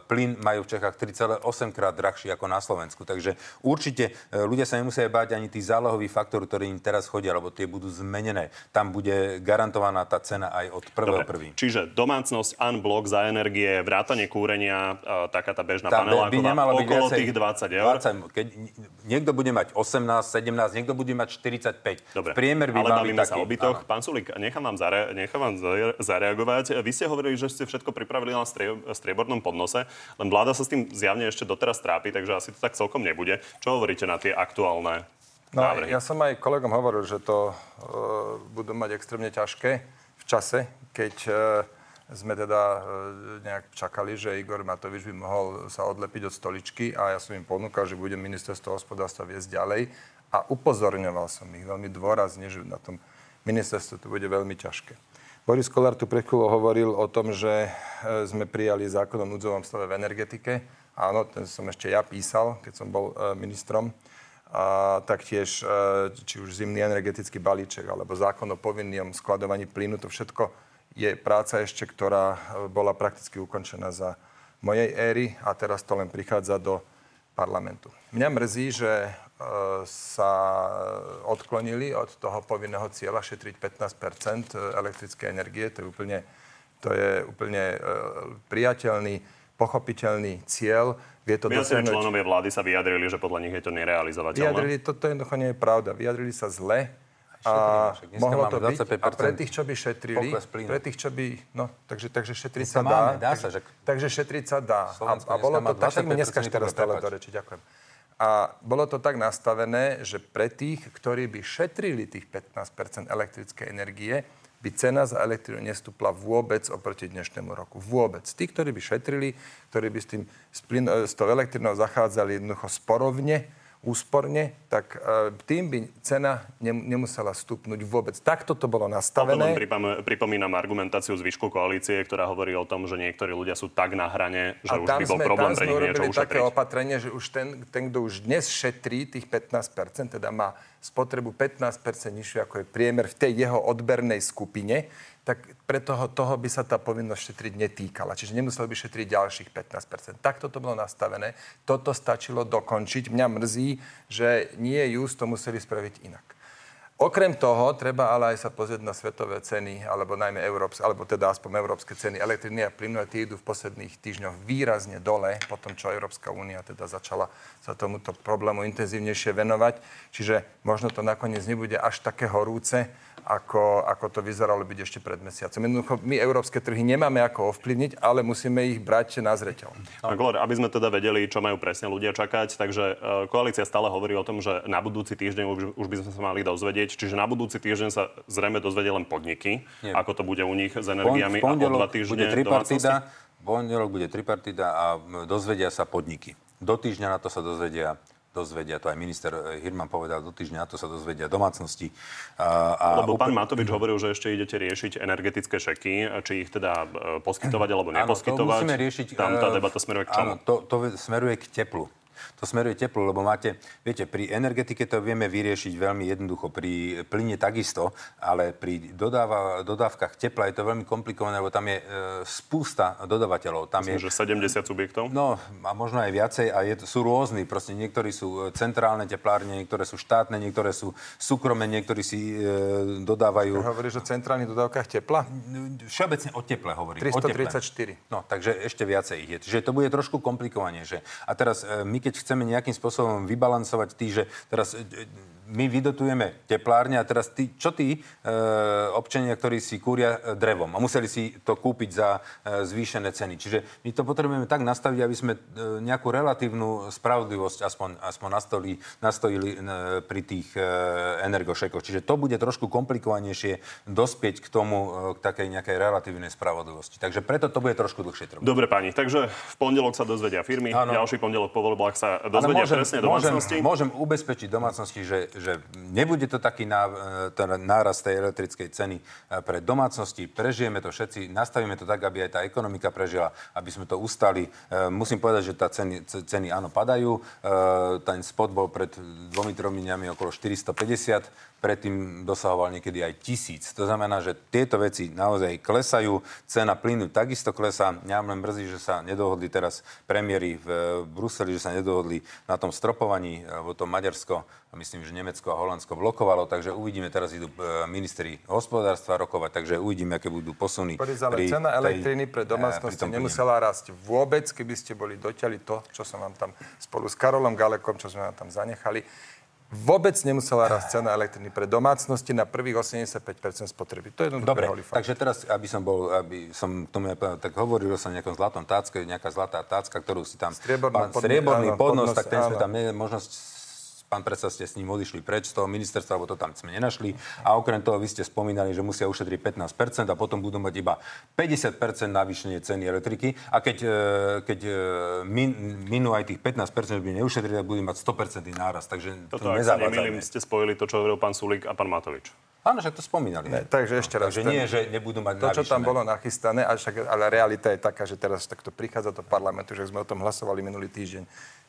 plyn majú v Čechách 3,8 krát drahší ako na Slovensku. Takže určite e, ľudia sa nemusia báť ani tých zálohových faktor, ktorí im teraz chodia, lebo tie budú zmenené. Tam bude garantovaná tá cena aj od prvého prvý. Čiže domácnosť unblock za energie, vrátanie kúrenia, e, taká tá bežná paneláková, okolo tých 20 20 eur. 20, keď niekto bude mať 18, 17, niekto bude mať 45. Dobre, Priemer by ale bavíme byť sa o bytoch. Pán Sulik, nechám vám, zare, nechám vám zareagovať. Vy ste hovorili, že ste všetko pripravili na striebornom podnose, len vláda sa s tým zjavne ešte doteraz trápi, takže asi to tak celkom nebude. Čo hovoríte na tie aktuálne No, návrhy? ja som aj kolegom hovoril, že to uh, budú mať extrémne ťažké v čase, keď uh, sme teda e, nejak čakali, že Igor Matovič by mohol sa odlepiť od stoličky a ja som im ponúkal, že budem ministerstvo hospodárstva viesť ďalej a upozorňoval som ich veľmi dôrazne, že na tom ministerstve to bude veľmi ťažké. Boris Kolár tu pre hovoril o tom, že e, sme prijali zákon o núdzovom stave v energetike. Áno, ten som ešte ja písal, keď som bol e, ministrom. A taktiež, či už zimný energetický balíček, alebo zákon o povinnom skladovaní plynu, to všetko je práca ešte, ktorá e, bola prakticky ukončená za mojej éry a teraz to len prichádza do parlamentu. Mňa mrzí, že e, sa odklonili od toho povinného cieľa šetriť 15% elektrickej energie. To je úplne, to je úplne e, priateľný, pochopiteľný cieľ. Vie to dosiahnuť... členovia vlády sa vyjadrili, že podľa nich je to nerealizovateľné. Vyjadrili, to, to jednoducho nie je pravda. Vyjadrili sa zle a mohlo to byť. A pre tých, čo by šetrili, pre tých, čo by... No, takže, takže šetriť sa dá. Dá sa, že... Takže šetriť sa dá. A, a bolo to tak, tak mi dneska teraz stále do reči. Ďakujem. A bolo to tak nastavené, že pre tých, ktorí by šetrili tých 15 elektrickej energie, by cena za elektrínu nestúpla vôbec oproti dnešnému roku. Vôbec. Tí, ktorí by šetrili, ktorí by s, tým, s, plyn, s tou elektrínou zachádzali jednoducho sporovne, úsporne, tak e, tým by cena nemusela stupnúť vôbec. Takto to bolo nastavené. Pripom- pripomínam argumentáciu zvyšku koalície, ktorá hovorí o tom, že niektorí ľudia sú tak na hrane, že a už by bol sme, problém pre nich niečo ušetriť. také opatrenie, že už ten, ten, kto už dnes šetrí tých 15%, teda má spotrebu 15% nižšiu ako je priemer v tej jeho odbernej skupine, tak pre toho, toho by sa tá povinnosť šetriť netýkala. Čiže nemusel by šetriť ďalších 15%. Takto to bolo nastavené. Toto stačilo dokončiť. Mňa mrzí, že nie just to museli spraviť inak. Okrem toho, treba ale aj sa pozrieť na svetové ceny, alebo najmä európske, alebo teda aspoň európske ceny elektriny a plynu, tie idú v posledných týždňoch výrazne dole, po tom, čo Európska únia teda začala sa tomuto problému intenzívnejšie venovať. Čiže možno to nakoniec nebude až také horúce, ako, ako to vyzeralo byť ešte pred mesiacom. Jednoducho, my európske trhy nemáme ako ovplyvniť, ale musíme ich brať na zreteľ. Glor, aby sme teda vedeli, čo majú presne ľudia čakať, takže e, koalícia stále hovorí o tom, že na budúci týždeň už, už by sme sa mali dozvedieť, čiže na budúci týždeň sa zrejme dozvedie len podniky, Nie. ako to bude u nich s energiami a o dva týždne bude tripartida, pondelok bude tripartida a dozvedia sa podniky. Do týždňa na to sa dozvedia dozvedia, to aj minister eh, Hirman povedal, do týždňa to sa dozvedia domácnosti. A, a Lebo pán Matovič hovoril, že ešte idete riešiť energetické šeky, či ich teda poskytovať alebo neposkytovať. Áno, to musíme riešiť. Tam tá eh, debata smeruje k čomu? Áno, to, to smeruje k teplu to smeruje teplo, lebo máte, viete, pri energetike to vieme vyriešiť veľmi jednoducho, pri plyne takisto, ale pri dodáva, dodávkach tepla je to veľmi komplikované, lebo tam je e, spústa dodavateľov. Tam Myslím, je, že 70 subjektov? No, a možno aj viacej a je, sú rôzni. Proste niektorí sú e, centrálne teplárne, niektoré sú štátne, niektoré sú súkromné, niektorí si e, dodávajú... Hovoríš o centrálnych dodávkach tepla? Všeobecne o teple hovorím. 334. No, takže ešte viacej ich je. Čiže to bude trošku komplikovanejšie. A teraz e, my keď chceme nejakým spôsobom vybalansovať tý, že teraz e, my vydotujeme teplárne a teraz tí, čo tí e, občania, ktorí si kúria e, drevom a museli si to kúpiť za e, zvýšené ceny. Čiže my to potrebujeme tak nastaviť, aby sme e, nejakú relatívnu spravodlivosť aspoň, aspoň nastoli, nastojili e, pri tých e, energošekoch. Čiže to bude trošku komplikovanejšie dospieť k tomu, e, k takej nejakej relatívnej spravodlivosti. Takže preto to bude trošku dlhšie trvať. Dobre páni, takže v pondelok sa dozvedia firmy, ano. ďalší pondelok po voľbách sa dozvedia môžem, presne domácnosti. Môžem, môžem ubezpečiť domácnosti, že že nebude to taký nárast tej elektrickej ceny eh, pre domácnosti. Prežijeme to všetci, nastavíme to tak, aby aj tá ekonomika prežila, aby sme to ustali. Eh, musím povedať, že tá ceny, ceny áno padajú. Ten spot bol pred dvomi, tromi dňami okolo 450 predtým dosahoval niekedy aj tisíc. To znamená, že tieto veci naozaj klesajú, cena plynu takisto klesá. Mňa len mrzí, že sa nedohodli teraz premiéry v Bruseli, že sa nedohodli na tom stropovaní, lebo to Maďarsko, myslím, že Nemecko a Holandsko blokovalo, takže uvidíme, teraz idú e, ministri hospodárstva rokovať, takže uvidíme, aké budú posuny. Boris, ale pri cena elektriny pre e, domácnosti nemusela rásť vôbec, keby ste boli doťali to, čo som vám tam spolu s Karolom Galekom, čo sme vám tam zanechali vôbec nemusela rásť cena elektriny pre domácnosti na prvých 85% spotreby. To je jednoducho Dobre, takže teraz, aby som bol, aby som tomu tak hovoril som o nejakom zlatom tácke, nejaká zlatá tácka, ktorú si tam... Strieborný, podnos, strieborný podnos, podnos, tak ten áno. sme tam možnosť pán predseda, ste s ním odišli preč z toho ministerstva, lebo to tam sme nenašli. A okrem toho vy ste spomínali, že musia ušetriť 15% a potom budú mať iba 50% navýšenie ceny elektriky. A keď, e, keď e, min, minú aj tých 15%, že by neušetrili, tak budú mať 100% náraz. Takže Toto, ak sa nemýlim, ste spojili to, čo hovoril pán Sulík a pán Matovič. Áno, však to spomínali. Ne, takže ešte raz. Takže ten, nie, že nebudú mať To, čo tam bolo nachystané, ale, však, ale realita je taká, že teraz takto prichádza do parlamentu, že sme o tom hlasovali minulý týždeň.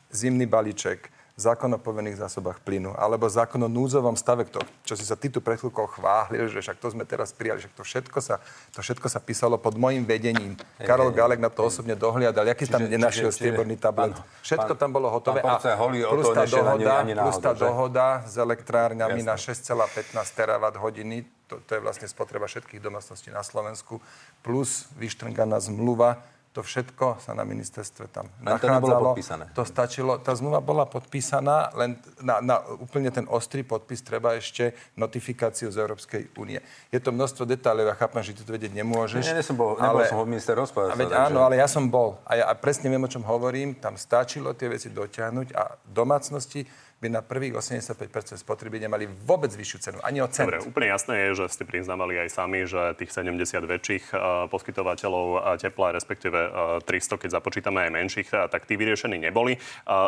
Zimný balíček, zákon o povinných zásobách plynu, alebo zákon o núzovom stave, to, čo si sa ty tu pred chvíľkou chválil, že však to sme teraz prijali, že to všetko sa, to všetko sa písalo pod môjim vedením. Hey, Karol Galek na to osobne dohliadal, aký tam nenašiel strieborný tablet. Všetko tam bolo hotové. a plus tá, dohoda, plus tá dohoda s elektrárňami na 6,15 terawatt hodiny, to, to je vlastne spotreba všetkých domácností na Slovensku, plus vyštrnganá zmluva to všetko sa na ministerstve tam len nachádzalo. to nebolo podpísané. To stačilo, tá zmluva bola podpísaná, len na, na úplne ten ostrý podpis treba ešte notifikáciu z Európskej únie. Je to množstvo detailov, ja chápem, že ty to vedieť nemôžeš. Nie, nie som bol, nebol ale, som minister hospodárstva. Veď áno, ale ja som bol. A ja a presne viem, o čom hovorím. Tam stačilo tie veci dotiahnuť a domácnosti by na prvých 85% spotreby nemali vôbec vyššiu cenu, ani o cent. Dobre, úplne jasné je, že ste priznávali aj sami, že tých 70 väčších uh, poskytovateľov uh, tepla, respektíve uh, 300, keď započítame aj menších, tak tí vyriešení neboli.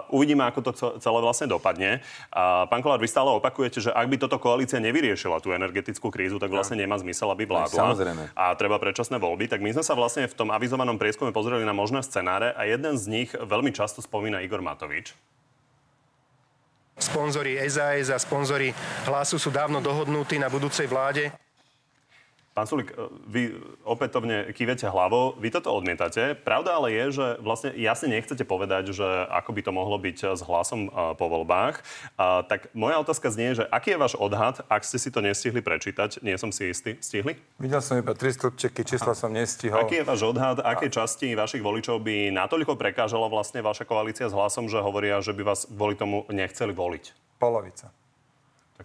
Uvidíme, ako to celé vlastne dopadne. Pán Kolár, vy stále opakujete, že ak by toto koalícia nevyriešila tú energetickú krízu, tak vlastne nemá zmysel, aby vládla. Samozrejme. A treba predčasné voľby. Tak my sme sa vlastne v tom avizovanom prieskume pozreli na možné scenáre a jeden z nich veľmi často spomína Igor Matovič. Sponzori SAS a sponzori hlasu sú dávno dohodnutí na budúcej vláde. Pán Sulik, e, vy opätovne kývete hlavou, vy toto odmietate. Pravda ale je, že vlastne jasne nechcete povedať, že ako by to mohlo byť s hlasom e, po voľbách. A, tak moja otázka znie, že aký je váš odhad, ak ste si to nestihli prečítať, nie som si istý, stihli? Videl som iba tri stĺpčeky, čísla som nestihol. Aký je váš odhad, aké časti vašich voličov by natoľko prekážala vlastne vaša koalícia s hlasom, že hovoria, že by vás kvôli tomu nechceli voliť? Polovica.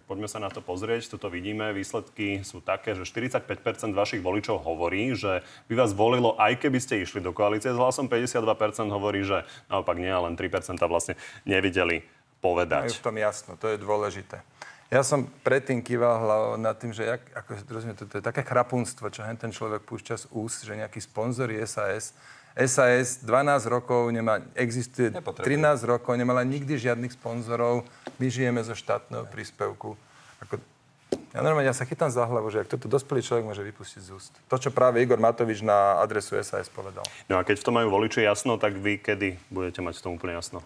Poďme sa na to pozrieť. Tuto vidíme, výsledky sú také, že 45% vašich voličov hovorí, že by vás volilo, aj keby ste išli do koalície s hlasom. 52% hovorí, že naopak nie, len 3% vlastne nevideli povedať. Majú v tom jasno, to je dôležité. Ja som predtým kýval hlavou nad tým, že jak, ako, rozumiem, to, to je také chrapunstvo, čo ten človek púšťa z úst, že nejaký sponzor SAS SAS 12 rokov nemá, existuje 13 rokov, nemala nikdy žiadnych sponzorov. My žijeme zo štátneho príspevku. Ako, ja normálne, ja sa chytám za hlavu, že ak toto dospelý človek môže vypustiť z úst. To, čo práve Igor Matovič na adresu SAS povedal. No a keď v tom majú voliči jasno, tak vy kedy budete mať v tom úplne jasno?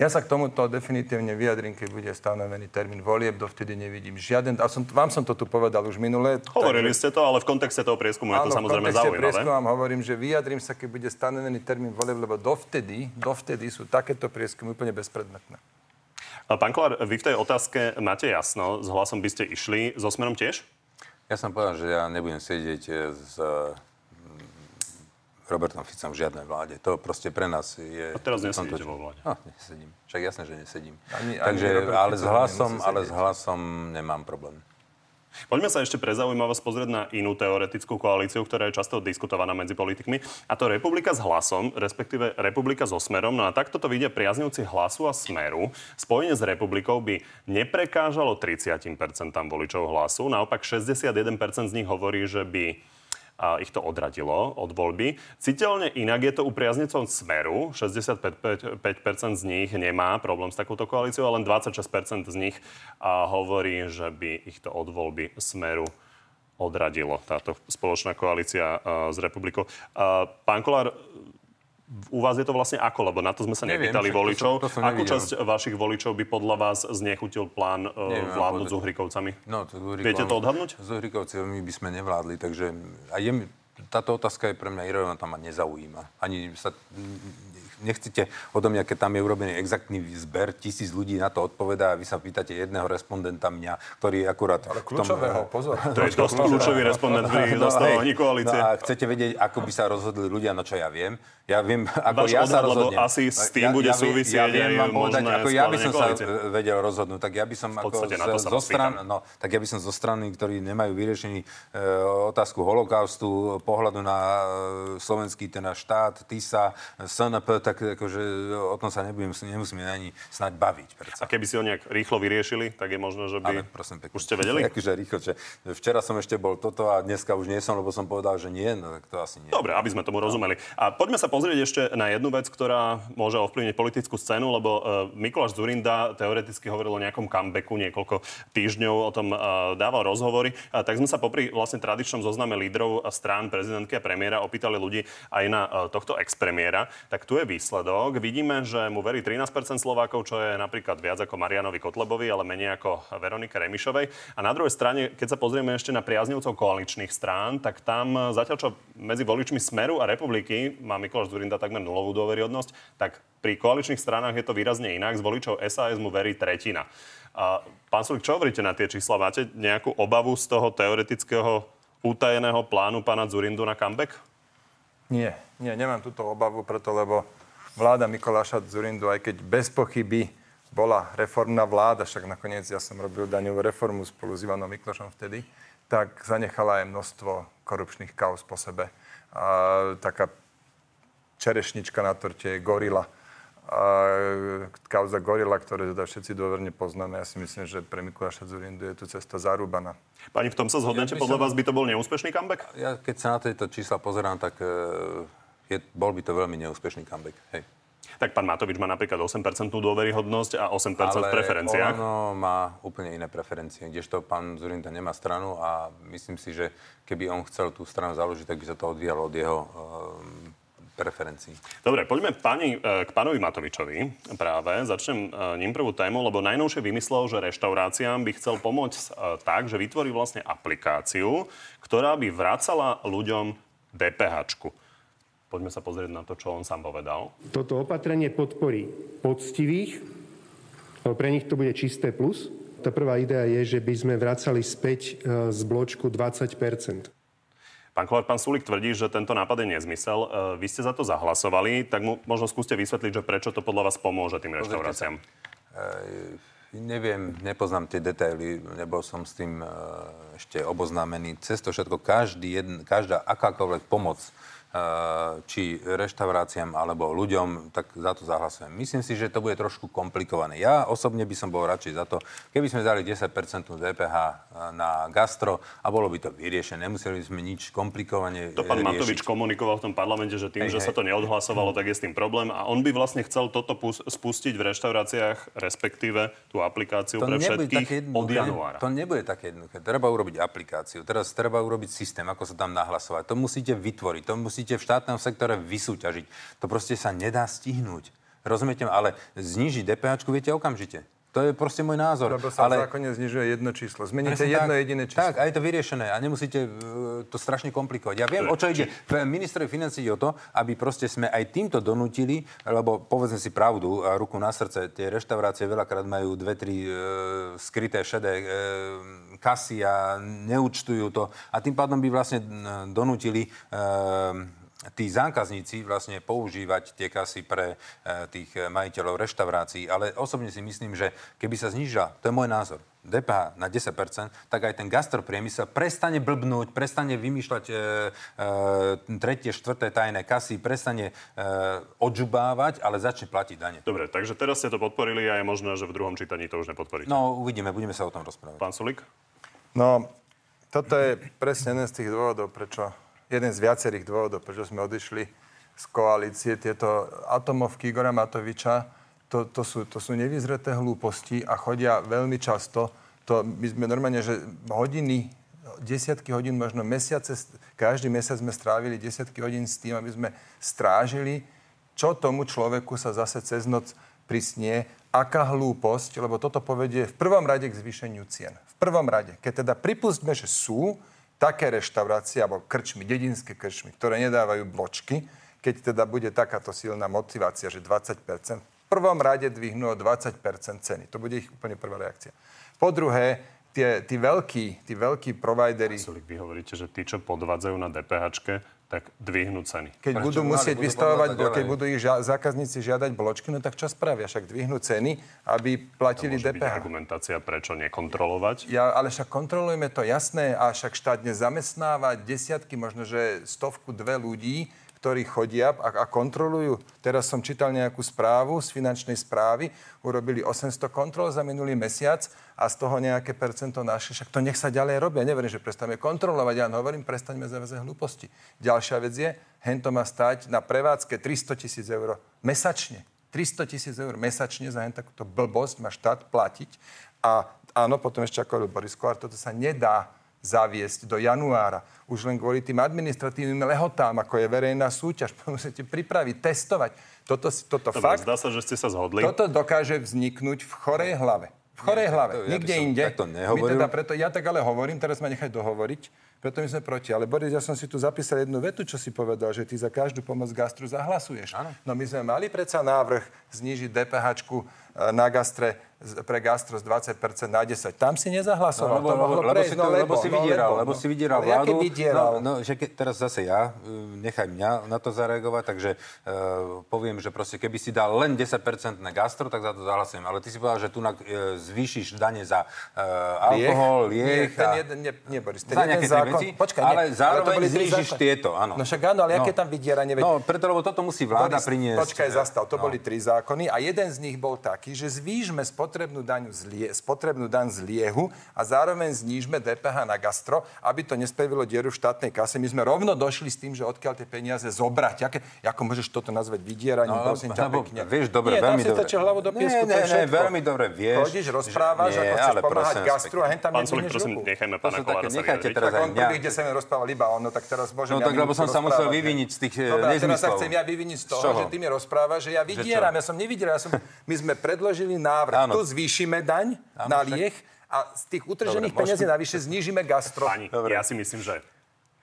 Ja sa k tomuto definitívne vyjadrím, keď bude stanovený termín volieb, dovtedy nevidím žiaden... A som, vám som to tu povedal už minulé. Hovorili takže... ste to, ale v kontexte toho prieskumu je to samozrejme zaujímavé. v vám hovorím, že vyjadrím sa, keď bude stanovený termín volieb, lebo dovtedy, dovtedy sú takéto prieskumy úplne bezpredmetné. Pán Kolár, vy v tej otázke máte jasno, s hlasom by ste išli, so smerom tiež? Ja som povedal, že ja nebudem sedieť s Robertom Ficom v žiadnej vláde. To proste pre nás je... A teraz nesedíte vo vláde. No, nesedím. Však jasné, že nesedím. Ani, Takže, ani ale s hlasom, ale s hlasom nemám problém. Poďme sa ešte pre zaujímavosť pozrieť na inú teoretickú koalíciu, ktorá je často diskutovaná medzi politikmi. A to Republika s hlasom, respektíve Republika so smerom. No a takto to vidia priaznivci hlasu a smeru. Spojenie s Republikou by neprekážalo 30% voličov hlasu. Naopak 61% z nich hovorí, že by a ich to odradilo od voľby. Citeľne inak je to u priaznicov Smeru. 65% z nich nemá problém s takouto koalíciou, ale len 26% z nich a hovorí, že by ich to od voľby Smeru odradilo, táto spoločná koalícia s republikou. Pán Kolár, u vás je to vlastne ako? Lebo na to sme sa Neviem, nepýtali voličov. To som, to som Akú časť vašich voličov by podľa vás znechutil plán uh, vládnuť s Uhrikovcami? No, to Uhrikom, Viete to odhadnúť? S Uhrikovcami by sme nevládli, takže... A je, táto otázka je pre mňa irrelevantná, ma nezaujíma. Ani sa nechcete odo mňa, keď tam je urobený exaktný zber, tisíc ľudí na to odpovedá a vy sa pýtate jedného respondenta mňa, ktorý akurát... Ale kľúčového, tom, pozor. [laughs] To je dosť kľúčový respondent [laughs] pri no, ani koalície. No a chcete vedieť, ako by sa rozhodli ľudia, no čo ja viem. Ja viem, ako Váš ja sa rozhodnem. asi s tým ja, bude ja, súvisieť ja, viem, aj povedať, ako ja by som koalície. sa vedel rozhodnúť, tak ja by som ako z, zo stran, no, tak ja by som zo strany, ktorí nemajú vyriešený e, otázku holokaustu, pohľadu na slovenský ten štát, TISA, SNP, tak akože o tom sa nebudem, nemusíme ani snať baviť. Predsa. A keby si ho nejak rýchlo vyriešili, tak je možné, že by... Ale prosím pekne. Už ste vedeli? [laughs] Akože rýchlo, že včera som ešte bol toto a dneska už nie som, lebo som povedal, že nie, no tak to asi nie. Dobre, aby sme tomu rozumeli. A poďme sa pozrieť ešte na jednu vec, ktorá môže ovplyvniť politickú scénu, lebo uh, Mikuláš Zurinda teoreticky hovoril o nejakom comebacku niekoľko týždňov, o tom uh, dával rozhovory. Uh, tak sme sa popri vlastne tradičnom zozname lídrov strán prezidentky a premiéra opýtali ľudí aj na uh, tohto expremiéra. Tak tu je výsledok. Vidíme, že mu verí 13% Slovákov, čo je napríklad viac ako Marianovi Kotlebovi, ale menej ako Veronike Remišovej. A na druhej strane, keď sa pozrieme ešte na priaznivcov koaličných strán, tak tam zatiaľ čo medzi voličmi Smeru a Republiky má Mikuláš Zurinda tak takmer nulovú dôveryhodnosť, tak pri koaličných stranách je to výrazne inak. Z voličov SAS mu verí tretina. A pán Sulik, čo hovoríte na tie čísla? Máte nejakú obavu z toho teoretického utajeného plánu pána Zurindu na comeback? Nie, nie, nemám túto obavu, preto lebo vláda Mikoláša Zurindu, aj keď bez pochyby bola reformná vláda, však nakoniec ja som robil daňovú reformu spolu s Ivanom Miklošom vtedy, tak zanechala aj množstvo korupčných kauz po sebe. A taká čerešnička na torte je gorila. a kauza Gorila, ktoré teda všetci dôverne poznáme. Ja si myslím, že pre Mikuláša Zurindu je tu cesta zarúbaná. Pani, v tom sa zhodnete? Ja Podľa som... vás by to bol neúspešný comeback? Ja keď sa na tieto čísla pozerám, tak e, je, bol by to veľmi neúspešný comeback. Hej. Tak pán Matovič má napríklad 8% dôveryhodnosť a 8% Ale v preferenciách. Má úplne iné preferencie, kdežto pán Zurinda nemá stranu a myslím si, že keby on chcel tú stranu založiť, tak by sa to odvíjalo od jeho um, preferencií. Dobre, poďme pani, e, k pánovi Matovičovi práve. Začnem e, ním prvú tému, lebo najnovšie vymyslel, že reštauráciám by chcel pomôcť e, tak, že vytvorí vlastne aplikáciu, ktorá by vracala ľuďom DPH. Poďme sa pozrieť na to, čo on sám povedal. Toto opatrenie podporí poctivých, lebo pre nich to bude čisté plus. Tá prvá idea je, že by sme vracali späť z bločku 20 Pán Kolár, pán Sulik tvrdí, že tento nápad je nezmysel. E, vy ste za to zahlasovali, tak mu možno skúste vysvetliť, že prečo to podľa vás pomôže tým reštauráciám. E, neviem, nepoznám tie detaily, nebol som s tým e, ešte oboznámený. Cez to všetko, každý jedn, každá akákoľvek pomoc či reštauráciám alebo ľuďom, tak za to zahlasujem. Myslím si, že to bude trošku komplikované. Ja osobne by som bol radšej za to, keby sme dali 10% DPH eh, na gastro a bolo by to vyriešené. Nemuseli by sme nič komplikovane To pán riešiť. Matovič komunikoval v tom parlamente, že tým, hej, že hej. sa to neodhlasovalo, tak je s tým problém a on by vlastne chcel toto spustiť v reštauráciách, respektíve tú aplikáciu to pre všetkých od januára. To nebude také jednoduché. Treba urobiť aplikáciu, teraz treba urobiť systém, ako sa tam nahlasovať. To musíte vytvoriť, to musí musíte v štátnom sektore vysúťažiť. To proste sa nedá stihnúť. Rozumiete? Ale znižiť DPH viete okamžite. To je proste môj názor. Lebo sa ale... v zákone znižuje jedno číslo. Zmeníte Presne jedno tak, jediné číslo. Tak, a je to vyriešené. A nemusíte uh, to strašne komplikovať. Ja viem, o čo ide. Ministrovi financí o to, aby proste sme aj týmto donútili, lebo povedzme si pravdu, a ruku na srdce, tie reštaurácie veľakrát majú dve, tri uh, skryté šedé uh, kasy a neúčtujú to. A tým pádom by vlastne donútili uh, tí zákazníci vlastne používať tie kasy pre e, tých majiteľov reštaurácií. Ale osobne si myslím, že keby sa znižila, to je môj názor, DPH na 10%, tak aj ten gastropriemysel prestane blbnúť, prestane vymýšľať e, e, tretie, štvrté tajné kasy, prestane e, odžubávať, ale začne platiť dane. Dobre, takže teraz ste to podporili a je možné, že v druhom čítaní to už nepodporíte. No, uvidíme, budeme sa o tom rozprávať. Pán Sulik? No, toto je presne jeden z tých dôvodov, prečo jeden z viacerých dôvodov, prečo sme odišli z koalície. Tieto atomovky Igora Matoviča, to, to, sú, to sú nevyzreté hlúposti a chodia veľmi často. To my sme normálne, že hodiny, desiatky hodín, možno mesiace, každý mesiac sme strávili desiatky hodín s tým, aby sme strážili, čo tomu človeku sa zase cez noc prisnie, aká hlúposť, lebo toto povedie v prvom rade k zvýšeniu cien. V prvom rade. Keď teda pripustíme, že sú také reštaurácie alebo krčmy, dedinské krčmy, ktoré nedávajú bločky, keď teda bude takáto silná motivácia, že 20 v prvom rade dvihnú o 20% ceny. To bude ich úplne prvá reakcia. Po druhé, tie, tí veľkí, tí veľkí providery... Vy hovoríte, že tí, čo podvádzajú na DPH, tak dvihnú ceny. Keď Prečo budú musieť budú vystavovať, keď budú ich ža- zákazníci žiadať bločky, no tak čo spravia? Však dvihnú ceny, aby platili to môže DPH. Byť argumentácia, prečo nekontrolovať? Ja, ale však kontrolujeme to jasné a však štát zamestnáva desiatky, možno že stovku, dve ľudí, ktorí chodia a, a kontrolujú. Teraz som čítal nejakú správu z finančnej správy, urobili 800 kontrol za minulý mesiac a z toho nejaké percento naše, však to nech sa ďalej robia. Neverím, že prestaneme kontrolovať, ja hovorím, prestaňme zaveze hlúposti. Ďalšia vec je, hento má stať na prevádzke 300 tisíc eur mesačne. 300 tisíc eur mesačne za hen takúto blbosť má štát platiť. A áno, potom ešte ako Boris Kolár, toto sa nedá zaviesť do januára. Už len kvôli tým administratívnym lehotám, ako je verejná súťaž, [laughs] musíte pripraviť, testovať. Toto, toto Dobre, fakt... Zdá sa, že ste sa zhodli. Toto dokáže vzniknúť v chorej hlave. V chorej Nie, hlave. To, ja Nikde inde. My teda preto, ja tak ale hovorím, teraz ma nechaj dohovoriť, preto my sme proti. Ale Boris, ja som si tu zapísal jednu vetu, čo si povedal, že ty za každú pomoc gastru zahlasuješ. Áno. No my sme mali predsa návrh znížiť DPH na gastre pre gastro z 20% na 10. Tam si nezahlasoval. No, to mohlo lebo, prejsť, si to, no, lebo si vydieral, no, lebo si vydieral Ale jaké vládu. vydieral? No, no že ke, teraz zase ja, e, nechaj mňa na to zareagovať, takže uh, poviem, že proste keby si dal len 10% na gastro, tak za to zahlasujem. Ale ty si povedal, že tu na, uh, zvýšiš dane za uh, alkohol, liek. Nie, ten jeden, nie, nie, Boris, ten za jeden zákon... veci, Počkaj, ale nie, zároveň znížiš zákony. tieto, áno. No však áno, ale aké tam vydieranie? Veď- No, preto, lebo toto musí vláda Boris, priniesť. Počkaj, zastav. To No. boli tri zákony a jeden z nich bol taký, že zvýšme spotrebnú, daňu z lie, spotrebnú daň z liehu a zároveň znížme DPH na gastro, aby to nespevilo dieru v štátnej kase. My sme rovno došli s tým, že odkiaľ tie peniaze zobrať. Aké, ako môžeš toto nazvať vydieraním, No, prosím ťa pekne. vieš, dobre, Nie, veľmi dobre. hlavu do piesku, Nie, to je nie, nie, veľmi dobre vieš. Chodíš, rozprávaš, že- ako nie, chceš ale pomáhať gastru a hen tam nedvihneš prosím, nechajme pána Kolára sa vyjadriť. teraz Tak on mňa. prvý, kde sa mi rozprával iba ono, tak teraz môžem No tak, lebo som sa musel vyviniť z tých, eh, Dobre, a teraz sa nezmyslov. chcem ja vyviniť z toho, že ty mi rozprávaš, že ja vydieram. Ja som nevydieral, my sme predložili návrh. Áno. Tu zvýšime daň Áno, na liech a z tých utržených Dobre, peniazí môžeme- navyše znížime gastro. Pani, ja si myslím, že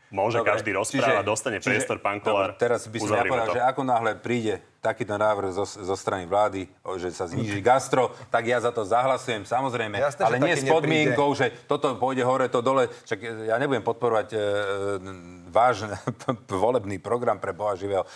môže Dobre, každý rozprávať, dostane priestor, pán Kolár. Dobre, teraz by som ja Uzavrieme povedal, to. že ako náhle príde takýto návrh zo, zo strany vlády, že sa zníži gastro, tak ja za to zahlasujem, samozrejme. Jasné, že ale nie s podmienkou, že toto pôjde hore, to dole. Čak ja nebudem podporovať e, e, váš [laughs] volebný program pre Boha živého. E,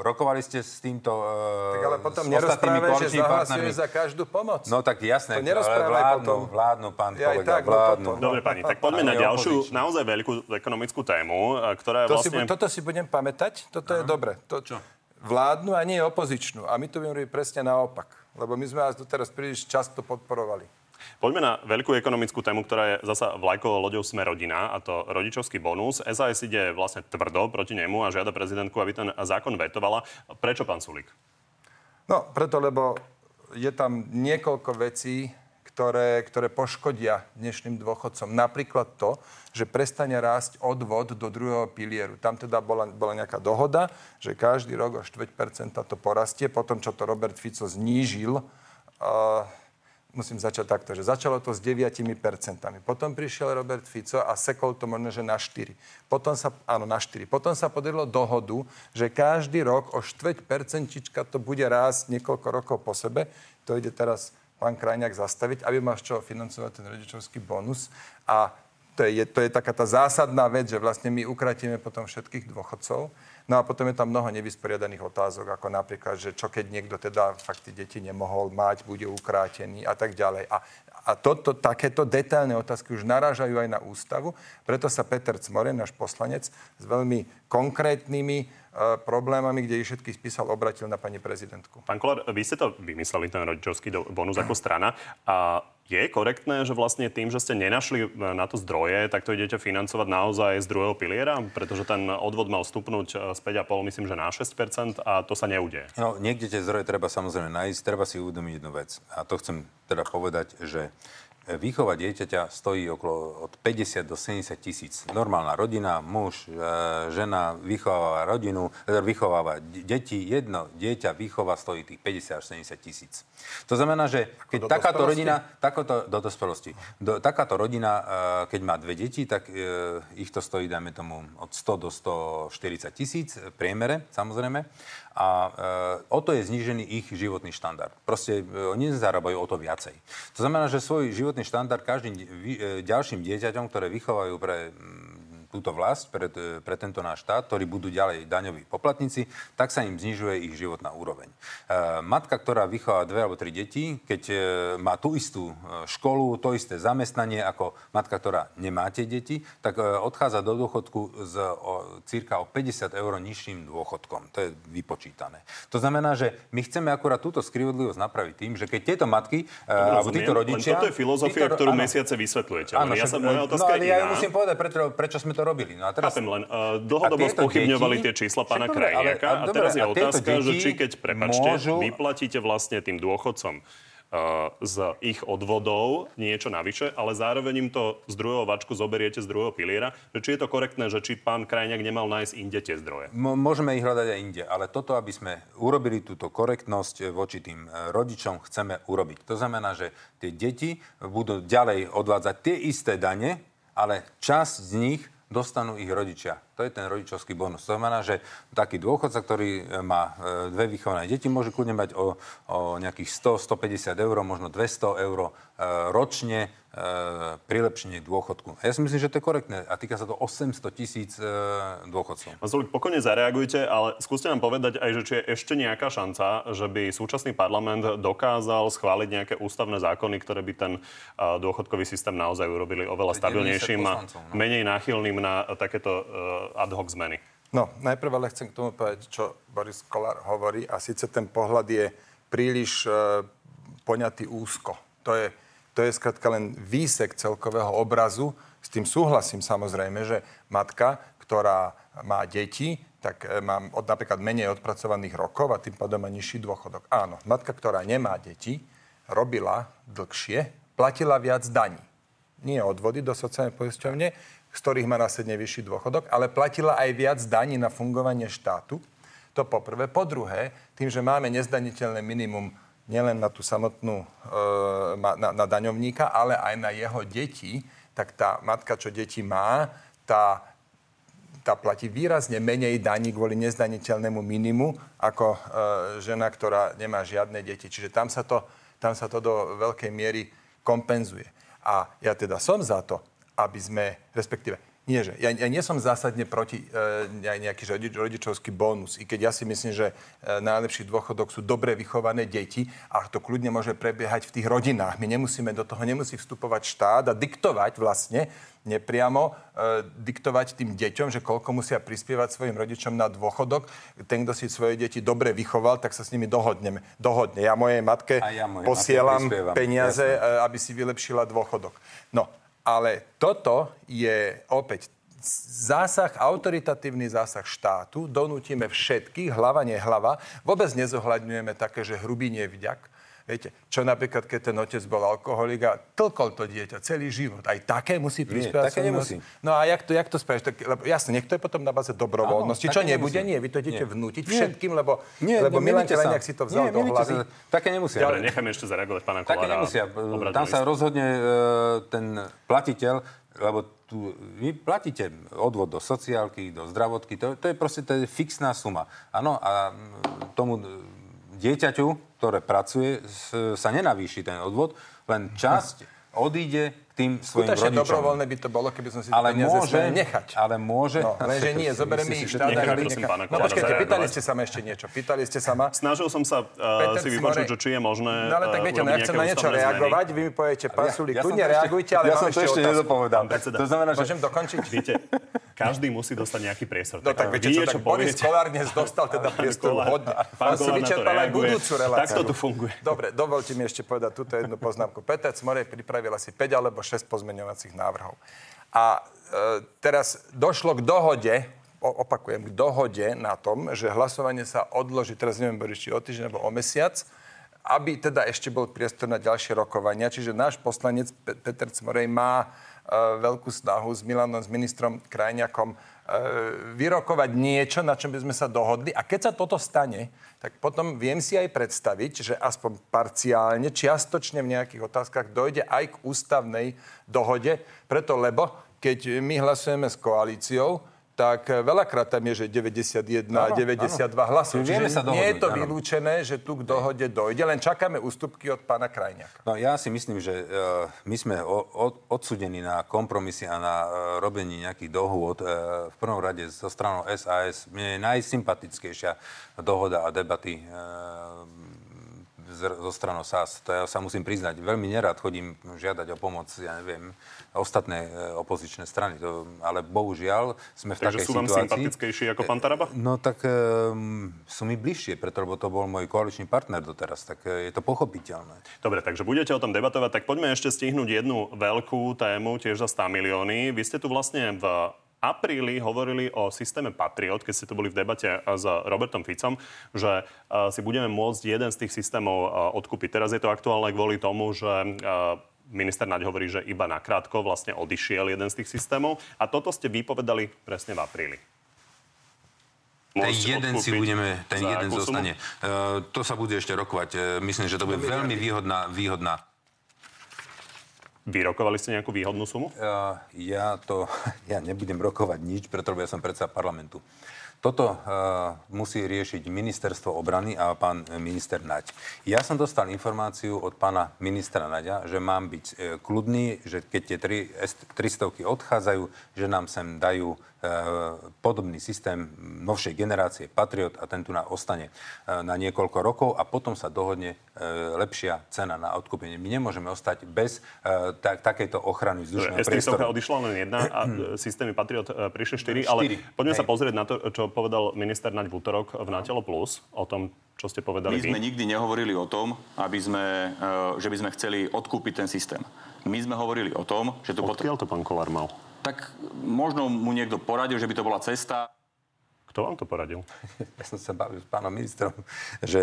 rokovali ste s týmto e, Tak ale potom nerozprávaj, že zahlasuješ za každú pomoc. No tak jasné, To nerozprávaj ale vládnu, potom. vládnu, pán Ja kolega, tak, no vládnu. potom. Dobre, pani, tak poďme na ďalšiu, opozičný. naozaj veľkú ekonomickú tému, e, ktorá je To si, vlastne... toto si budem pamätať, toto je dobre. To, Čo? Vládnu a nie opozičnú. A my to budeme robiť presne naopak. Lebo my sme vás doteraz príliš často podporovali. Poďme na veľkú ekonomickú tému, ktorá je zasa vlajkovou loďou Sme rodina, a to rodičovský bonus. SAS ide vlastne tvrdo proti nemu a žiada prezidentku, aby ten zákon vetovala. Prečo, pán Sulik? No, preto, lebo je tam niekoľko vecí, ktoré, ktoré poškodia dnešným dôchodcom. Napríklad to, že prestane rásť odvod do druhého pilieru. Tam teda bola, bola nejaká dohoda, že každý rok o 4% to porastie. Potom, čo to Robert Fico znížil, uh, musím začať takto, že začalo to s 9%. Potom prišiel Robert Fico a sekol to možno, že na 4. Potom sa, áno, na 4. Potom sa podarilo dohodu, že každý rok o 4% to bude rásť niekoľko rokov po sebe. To ide teraz pán Krajňák zastaviť, aby mal z čoho financovať ten rodičovský bonus. A to je, to je taká tá zásadná vec, že vlastne my ukratíme potom všetkých dôchodcov. No a potom je tam mnoho nevysporiadaných otázok, ako napríklad, že čo keď niekto teda fakt deti nemohol mať, bude ukrátený a tak ďalej. A, a toto, takéto detailné otázky už narážajú aj na ústavu. Preto sa Peter Cmoren, náš poslanec, s veľmi konkrétnymi problémami, kde ich všetkých spísal, obratil na pani prezidentku. Pán Kolár, vy ste to vymysleli, ten rodičovský bonus ako strana. A je korektné, že vlastne tým, že ste nenašli e, na to zdroje, tak to idete financovať naozaj z druhého piliera? Pretože ten odvod mal stupnúť e, z 5,5, myslím, že na 6% a to sa neudeje. No, niekde tie zdroje treba samozrejme nájsť, treba si uvedomiť jednu vec. A to chcem teda povedať, že výchova dieťaťa stojí okolo od 50 do 70 tisíc. Normálna rodina, muž, e, žena vychováva rodinu, teda vychováva deti, jedno dieťa výchova stojí tých 50 až 70 tisíc. To znamená, že keď takáto rodina, takáto, do dospelosti, do, takáto rodina, e, keď má dve deti, tak e, ich to stojí, dajme tomu, od 100 do 140 tisíc v priemere, samozrejme. A e, o to je znížený ich životný štandard. Proste e, oni nezarábajú o to viacej. To znamená, že svoj životný štandard každým e, ďalším dieťaťom, ktoré vychovajú pre túto vlast, pre, t- pre tento náš štát, ktorí budú ďalej daňoví poplatníci, tak sa im znižuje ich životná úroveň. E, matka, ktorá vychová dve alebo tri deti, keď e, má tú istú e, školu, to isté zamestnanie ako matka, ktorá nemá tie deti, tak e, odchádza do dôchodku s o, cirka o 50 eur nižším dôchodkom. To je vypočítané. To znamená, že my chceme akurát túto skrivodlivosť napraviť tým, že keď tieto matky e, alebo títo rodičia... Len toto je filozofia, títo- ktorú áno. mesiace vysvetľujete. Áno, ja sa, moja no, otázka ale je ja musím povedať, prečo, prečo sme to robili. No a teraz, Chápem len, uh, dlhodobo spochybňovali deti- tie čísla pána ale- Krajniaka ale a dobre, teraz je a otázka, že či keď, prepačte, môžu- vyplatíte vlastne tým dôchodcom uh, z ich odvodov niečo navyše, ale zároveň im to z druhého vačku zoberiete z druhého piliera, že či je to korektné, že či pán Krajniak nemal nájsť inde tie zdroje. M- môžeme ich hľadať aj inde, ale toto, aby sme urobili túto korektnosť e, voči tým e, rodičom, chceme urobiť. To znamená, že tie deti budú ďalej odvádzať tie isté dane, ale časť z nich dostanú ich rodičia. To je ten rodičovský bonus. To znamená, že taký dôchodca, ktorý e, má e, dve vychované deti, môže kľudne mať o, o nejakých 100-150 eur, možno 200 eur e, ročne prilepšenie k dôchodku. Ja si myslím, že to je korektné a týka sa to 800 tisíc dôchodcov. Pán Zolik, pokojne zareagujte, ale skúste nám povedať aj, že či je ešte nejaká šanca, že by súčasný parlament dokázal schváliť nejaké ústavné zákony, ktoré by ten dôchodkový systém naozaj urobili oveľa stabilnejším a no. menej náchylným na takéto ad hoc zmeny. No, najprv ale chcem k tomu povedať, čo Boris Kolár hovorí a síce ten pohľad je príliš poňatý úzko. To je, to je skrátka len výsek celkového obrazu. S tým súhlasím samozrejme, že matka, ktorá má deti, tak e, má od, napríklad menej odpracovaných rokov a tým pádom má nižší dôchodok. Áno, matka, ktorá nemá deti, robila dlhšie, platila viac daní. Nie odvody do sociálnej poisťovne, z ktorých má následne vyšší dôchodok, ale platila aj viac daní na fungovanie štátu. To poprvé. Po druhé, tým, že máme nezdaniteľné minimum nielen na tú samotnú, e, na, na daňovníka, ale aj na jeho deti, tak tá matka, čo deti má, tá, tá platí výrazne menej daní kvôli nezdaniteľnému minimu ako e, žena, ktorá nemá žiadne deti. Čiže tam sa, to, tam sa to do veľkej miery kompenzuje. A ja teda som za to, aby sme, respektíve, nie, že ja, ja nie som zásadne proti e, nejaký rodič, rodičovský bonus, i keď ja si myslím, že e, najlepší dôchodok sú dobre vychované deti a to kľudne môže prebiehať v tých rodinách. My nemusíme do toho, nemusí vstupovať štát a diktovať vlastne nepriamo, e, diktovať tým deťom, že koľko musia prispievať svojim rodičom na dôchodok. Ten, kto si svoje deti dobre vychoval, tak sa s nimi dohodneme. Dohodne. Ja mojej matke ja mojej posielam matke peniaze, Jasne. aby si vylepšila dôchodok. No, ale toto je opäť zásah, autoritatívny zásah štátu, donútime všetkých, hlava, nehlava, vôbec nezohľadňujeme také, že hrubý nevďak, Viete, čo napríklad, keď ten otec bol alkoholik a tlkol to dieťa celý život. Aj také musí prispievať. také nemusí. No a jak to, jak to spravíš? Tak, lebo, jasne, niekto je potom na báze dobrovoľnosti. Áno, čo nebude? Nemusí. Nie, vy to idete vnútiť nie. všetkým, lebo, nie, lebo Milan Krajniak si to vzal nie, do hlavy. Sa. Také nemusia. Dobre, necháme ešte zareagovať pána Kolára. Také nemusia. Tam sa rozhodne uh, ten platiteľ, lebo tu, vy platíte odvod do sociálky, do zdravotky, to, to je proste to je fixná suma. Áno, a tomu dieťaťu, ktoré pracuje, sa nenavýši ten odvod, len časť odíde tým svojim Skutočne rodičom. dobrovoľné by to bolo, keby sme si ale môže, nechať. Ale môže. No, lenže nie, [laughs] zoberieme ich štát. No počkajte, pýtali ste sa ma ešte niečo. Pýtali ste sa ma. Snažil som sa uh, si vypočuť, že či je možné No ale tak viete, no ja chcem na niečo reagovať. Vy mi poviete, pán Sulík, kľudne reagujte, ale ja som to ešte nedopovedal. To znamená, že... Môžem dokončiť? Každý musí dostať nejaký priestor. No tak viete čo, tak Boris Kolár dnes dostal teda priestor hodne. Pán si vyčerpal aj budúcu reláciu. Tak to tu funguje. Dobre, dovolte mi ešte povedať túto jednu poznámku. Peter Cmorej pripravil asi 5 alebo 6 pozmeňovacích návrhov. A e, teraz došlo k dohode, opakujem, k dohode na tom, že hlasovanie sa odloží, teraz neviem, či o týždeň alebo o mesiac, aby teda ešte bol priestor na ďalšie rokovania. Čiže náš poslanec Peter Cmorej má veľkú snahu s Milanom, s ministrom Krajňakom E, vyrokovať niečo, na čom by sme sa dohodli. A keď sa toto stane, tak potom viem si aj predstaviť, že aspoň parciálne, čiastočne v nejakých otázkach dojde aj k ústavnej dohode. Preto, lebo keď my hlasujeme s koalíciou, tak veľakrát tam je, že 91 a 92 hlasov. Čiže sa dohodnúť, nie je to áno. vylúčené, že tu k dohode dojde, len čakáme ústupky od pána Krajňaka. No ja si myslím, že uh, my sme o, o, odsudení na kompromisy a na uh, robenie nejakých dohôd. Uh, v prvom rade zo stranou SAS mne je najsympatickejšia dohoda a debaty uh, zo stranou SAS. To ja sa musím priznať. Veľmi nerad chodím žiadať o pomoc, ja neviem, ostatné e, opozičné strany. To, ale bohužiaľ sme v Takže takej sú vám situácii... sympatickejší ako pán Taraba? No tak um, sú mi bližšie, preto lebo to bol môj koaličný partner doteraz. Tak je to pochopiteľné. Dobre, takže budete o tom debatovať. Tak poďme ešte stihnúť jednu veľkú tému, tiež za 100 milióny. Vy ste tu vlastne v apríli hovorili o systéme Patriot, keď ste tu boli v debate s Robertom Ficom, že si budeme môcť jeden z tých systémov odkúpiť. Teraz je to aktuálne kvôli tomu, že minister Naď hovorí, že iba nakrátko vlastne odišiel jeden z tých systémov. A toto ste vypovedali presne v apríli. Ten jeden si budeme, ten jeden zostane. Uh, to sa bude ešte rokovať. Uh, myslím, že to bude veľmi výhodná, výhodná Vyrokovali ste nejakú výhodnú sumu? Uh, ja to, [laughs] ja nebudem rokovať nič, pretože ja som predsa parlamentu. Toto uh, musí riešiť ministerstvo obrany a pán minister Naď. Ja som dostal informáciu od pána ministra Naďa, že mám byť uh, kľudný, že keď tie 300 odchádzajú, že nám sem dajú E, podobný systém novšej generácie Patriot a ten tu na ostane e, na niekoľko rokov a potom sa dohodne e, lepšia cena na odkúpenie. My nemôžeme ostať bez tak, takejto ochrany vzdušného priestoru. odišla len jedna a [clears throat] systémy Patriot prišli štyri, ale poďme Hej. sa pozrieť na to, čo povedal minister Naď v útorok v Natelo Plus o tom, čo ste povedali My sme vy? nikdy nehovorili o tom, aby sme, že by sme chceli odkúpiť ten systém. My sme hovorili o tom, že to... Odkiaľ to pán Kolár mal? Tak možno mu niekto poradil, že by to bola cesta. Kto vám to poradil? [laughs] Ja som sa bavil s pánom ministrom, že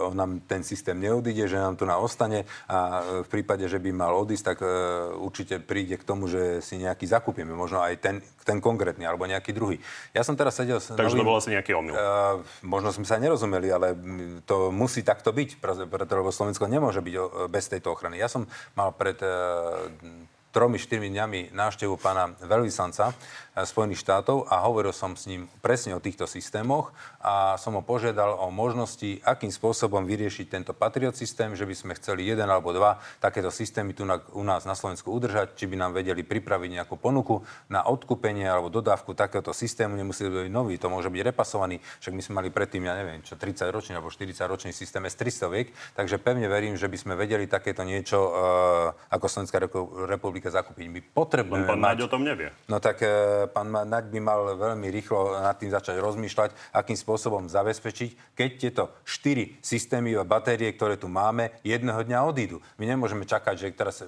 on nám ten systém neodíde, že nám to na ostane a v prípade, že by mal odísť, tak uh, určite príde k tomu, že si nejaký zakúpime. Možno aj ten, ten konkrétny, alebo nejaký druhý. Ja som teraz sedel... Takže novým, to bol asi nejaký omyl. Uh, možno sme sa nerozumeli, ale to musí takto byť, preto, lebo Slovensko nemôže byť bez tejto ochrany. Ja som mal pred uh, tromi, štyrmi dňami návštevu pána veľvyslanca Spojených štátov a hovoril som s ním presne o týchto systémoch a som ho požiadal o možnosti, akým spôsobom vyriešiť tento Patriot systém, že by sme chceli jeden alebo dva takéto systémy tu na, u nás na Slovensku udržať, či by nám vedeli pripraviť nejakú ponuku na odkúpenie alebo dodávku takéhoto systému. Nemusí byť nový, to môže byť repasovaný, však my sme mali predtým, ja neviem, čo 30 ročný alebo 40 ročný systém S300 viek, takže pevne verím, že by sme vedeli takéto niečo uh, ako Slovenská republika zakúpiť. My potrebujeme pán mať... O tom nevie. No tak e, pán Naď by mal veľmi rýchlo nad tým začať rozmýšľať, akým spôsobom zabezpečiť, keď tieto štyri systémy a batérie, ktoré tu máme, jedného dňa odídu. My nemôžeme čakať, že teraz e,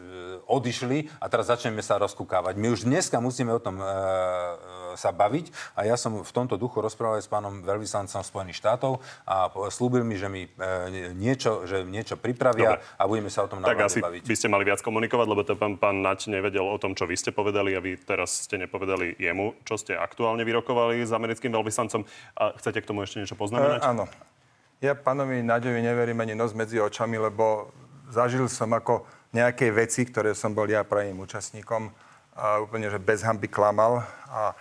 odišli a teraz začneme sa rozkúkávať. My už dneska musíme o tom e, e, sa baviť a ja som v tomto duchu rozprával s pánom veľvyslancom Spojených štátov a slúbil mi, že mi e, niečo, že niečo pripravia Dobre. a budeme sa o tom tak asi baviť. by ste mali viac komunikovať, lebo to pán, pán Naď nevedel o tom, čo vy ste povedali a vy teraz ste nepovedali jemu, čo ste aktuálne vyrokovali s americkým veľvyslancom. A chcete k tomu ešte niečo poznamenať? E, áno. Ja pánovi Naďovi neverím ani nos medzi očami, lebo zažil som ako nejaké veci, ktoré som bol ja pravým účastníkom a úplne, že bez hamby klamal. A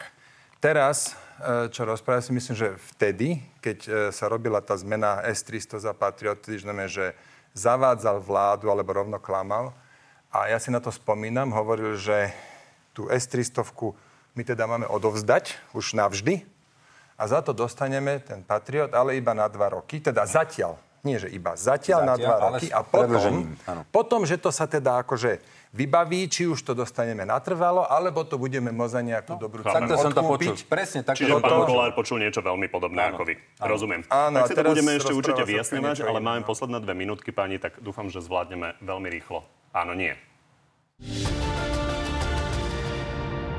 teraz, e, čo rozprávam, si myslím, že vtedy, keď e, sa robila tá zmena S-300 za Patriot, znamená, že zavádzal vládu alebo rovno klamal, a ja si na to spomínam, hovoril, že tú S-300 my teda máme odovzdať už navždy a za to dostaneme ten Patriot, ale iba na dva roky, teda zatiaľ. Nie, že iba zatiaľ, zatiaľ na dva roky a potom, potom, že to sa teda akože vybaví, či už to dostaneme natrvalo, alebo to budeme môcť za nejakú no, dobrú cenu Takto som to počul. Presne tak. Čiže pán Kolár počul niečo veľmi podobné áno, ako vy. Áno. Rozumiem. Áno, tak si to budeme ešte určite vyjasňovať, ale máme no. posledné dve minútky, pani, tak dúfam, že zvládneme veľmi rýchlo. Áno, nie.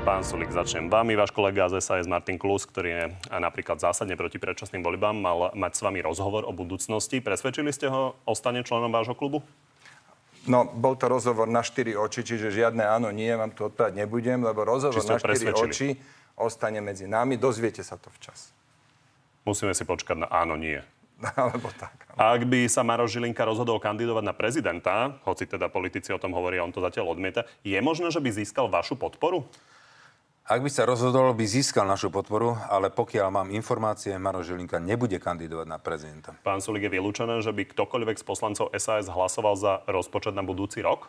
Pán Sulik, začnem vami. Váš kolega z SAS Martin Klus, ktorý je napríklad zásadne proti predčasným voľbám, mal mať s vami rozhovor o budúcnosti. Presvedčili ste ho o stane členom vášho klubu? No, bol to rozhovor na štyri oči, čiže žiadne áno, nie, vám tu odpovedať nebudem, lebo rozhovor na štyri oči ostane medzi nami. Dozviete sa to včas. Musíme si počkať na áno, nie. [laughs] Alebo tak. Ak by sa Maroš Žilinka rozhodol kandidovať na prezidenta, hoci teda politici o tom hovoria, on to zatiaľ odmieta, je možné, že by získal vašu podporu? Ak by sa rozhodol, by získal našu podporu, ale pokiaľ mám informácie, Maroš Žilinka nebude kandidovať na prezidenta. Pán Sulik, je vylúčené, že by ktokoľvek z poslancov SAS hlasoval za rozpočet na budúci rok?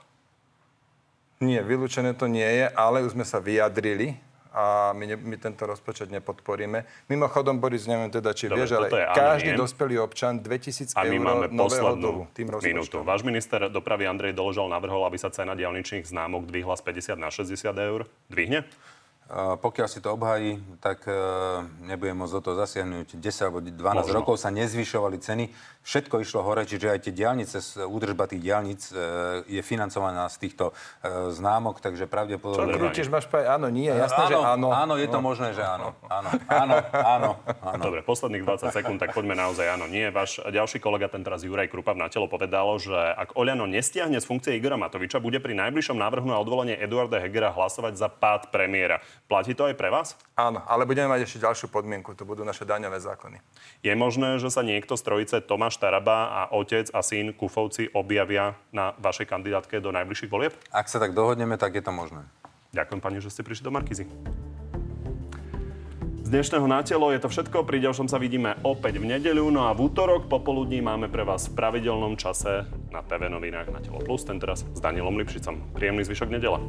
Nie, vylúčené to nie je, ale už sme sa vyjadrili a my, ne, my tento rozpočet nepodporíme. Mimochodom, Boris, neviem teda, či Dobre, vieš, ale je, každý nie. dospelý občan 2000 a my eur máme poslednú dlhu, tým minútu. Váš minister dopravy Andrej Doložal navrhol, aby sa cena diálničných známok dvihla z 50 na 60 eur. Dvihne? Pokiaľ si to obhají, tak e, nebudem môcť do toho zasiahnuť. 10 alebo 12 Možno. rokov sa nezvyšovali ceny všetko išlo hore, čiže aj tie diálnice, údržba tých diálnic e, je financovaná z týchto e, známok, takže pravdepodobne... Čo tiež máš povedať áno, nie, jasné, áno, že áno. Áno, je to no. možné, že áno. Áno, áno, áno, áno. Dobre, posledných 20 sekúnd, tak poďme naozaj áno, nie. Váš ďalší kolega, ten teraz Juraj Krupa v telo povedal, že ak Oľano nestiahne z funkcie Igora Matoviča, bude pri najbližšom návrhu na odvolanie Eduarda Hegera hlasovať za pád premiéra. Platí to aj pre vás? Áno, ale budeme mať ešte ďalšiu podmienku, to budú naše daňové zákony. Je možné, že sa niekto z trojice Tomáš Taraba a otec a syn Kufovci objavia na vašej kandidátke do najbližších volieb? Ak sa tak dohodneme, tak je to možné. Ďakujem pani, že ste prišli do Markizy. Z dnešného na telo je to všetko. Pri ďalšom sa vidíme opäť v nedeľu. No a v útorok popoludní máme pre vás v pravidelnom čase na TV novinách na Telo Plus. Ten teraz s Danielom Lipšicom. Príjemný zvyšok nedela.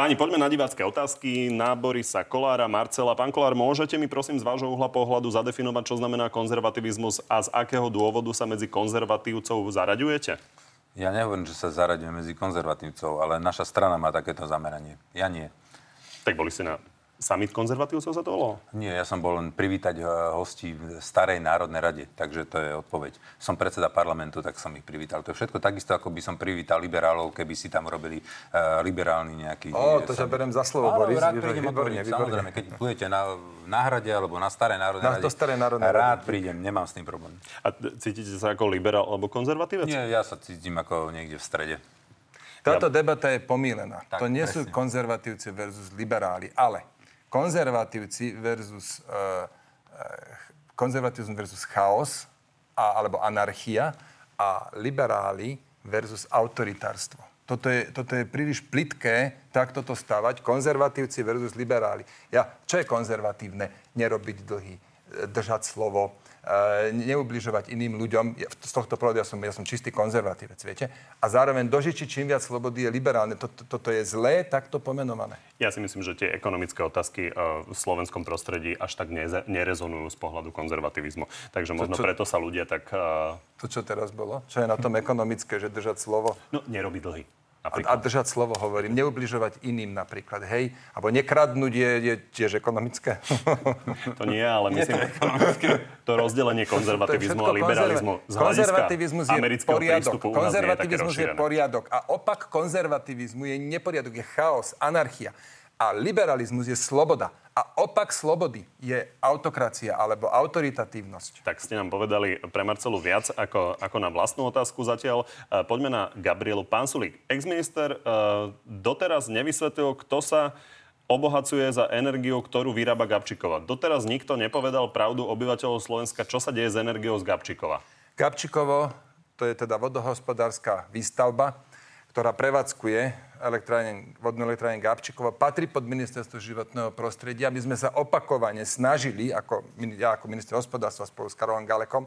Páni, poďme na divácké otázky. Na Borisa Kolára, Marcela. Pán Kolár, môžete mi prosím z vášho uhla pohľadu zadefinovať, čo znamená konzervativizmus a z akého dôvodu sa medzi konzervatívcov zaraďujete? Ja nehovorím, že sa zaraďujem medzi konzervatívcov, ale naša strana má takéto zameranie. Ja nie. Tak boli ste na Summit konzervatívcov sa to volalo? Nie, ja som bol len privítať eh, hostí v Starej národnej rade, takže to je odpoveď. Som predseda parlamentu, tak som ich privítal. To je všetko takisto, ako by som privítal liberálov, keby si tam robili uh, liberálny nejaký... O, to ťa berem za slovo, Áno, Boris. rád prídem výborne. Samozrejme, keď budete na náhrade alebo na Starej národnej Na- rade, do Starej národnej rád rady. prídem, nemám s tým problém. A cítite sa ako liberál alebo konzervatívec? Nie, ja sa cítim ako niekde v strede. Táto debata je pomílená. Tak, to nie sú presne. konzervatívci versus liberáli, ale konzervatívci versus uh, uh, konzervatívizmus versus chaos a, alebo anarchia a liberáli versus autoritárstvo. Toto je, toto je príliš plitké takto to stavať. Konzervatívci versus liberáli. Ja, čo je konzervatívne? Nerobiť dlhy, e, držať slovo, neubližovať iným ľuďom. Ja, z tohto pohľadu ja som, ja som čistý konzervatívec, viete? A zároveň dožičiť čím viac slobody je liberálne. Toto, toto je zlé takto pomenované. Ja si myslím, že tie ekonomické otázky uh, v slovenskom prostredí až tak neze- nerezonujú z pohľadu konzervativizmu. Takže možno čo- preto sa ľudia tak... Uh, To, čo teraz bolo? Čo je na tom ekonomické, že držať slovo? no, nerobí dlhy. A, Napríklad. a držať slovo hovorím. Neubližovať iným napríklad, hej? Alebo nekradnúť je, je tiež ekonomické. [laughs] To nie, ale myslím, to rozdelenie konzervativizmu To je a liberalizmu z hľadiska konzervativizmus je amerického poriadok. prístupu nie je Konzervativizmus je rozšírené. poriadok. A opak konzervativizmu je neporiadok, je chaos, anarchia. A liberalizmus je sloboda. A opak slobody je autokracia alebo autoritatívnosť. Tak ste nám povedali pre Marcelu viac ako, ako na vlastnú otázku zatiaľ. E, Poďme na Gabrielu Pansulík. Exminister e, doteraz nevysvetlil, kto sa obohacuje za energiu, ktorú vyrába Gabčíková. Doteraz nikto nepovedal pravdu obyvateľov Slovenska, čo sa deje s energiou z Gabčíkova. Gabčíkovo, to je teda vodohospodárska výstavba, ktorá prevádzkuje elektráreň, vodnú elektrárne Gabčíkovo, patrí pod ministerstvo životného prostredia. My sme sa opakovane snažili, ako, ja ako minister hospodárstva spolu s Karolom Galekom,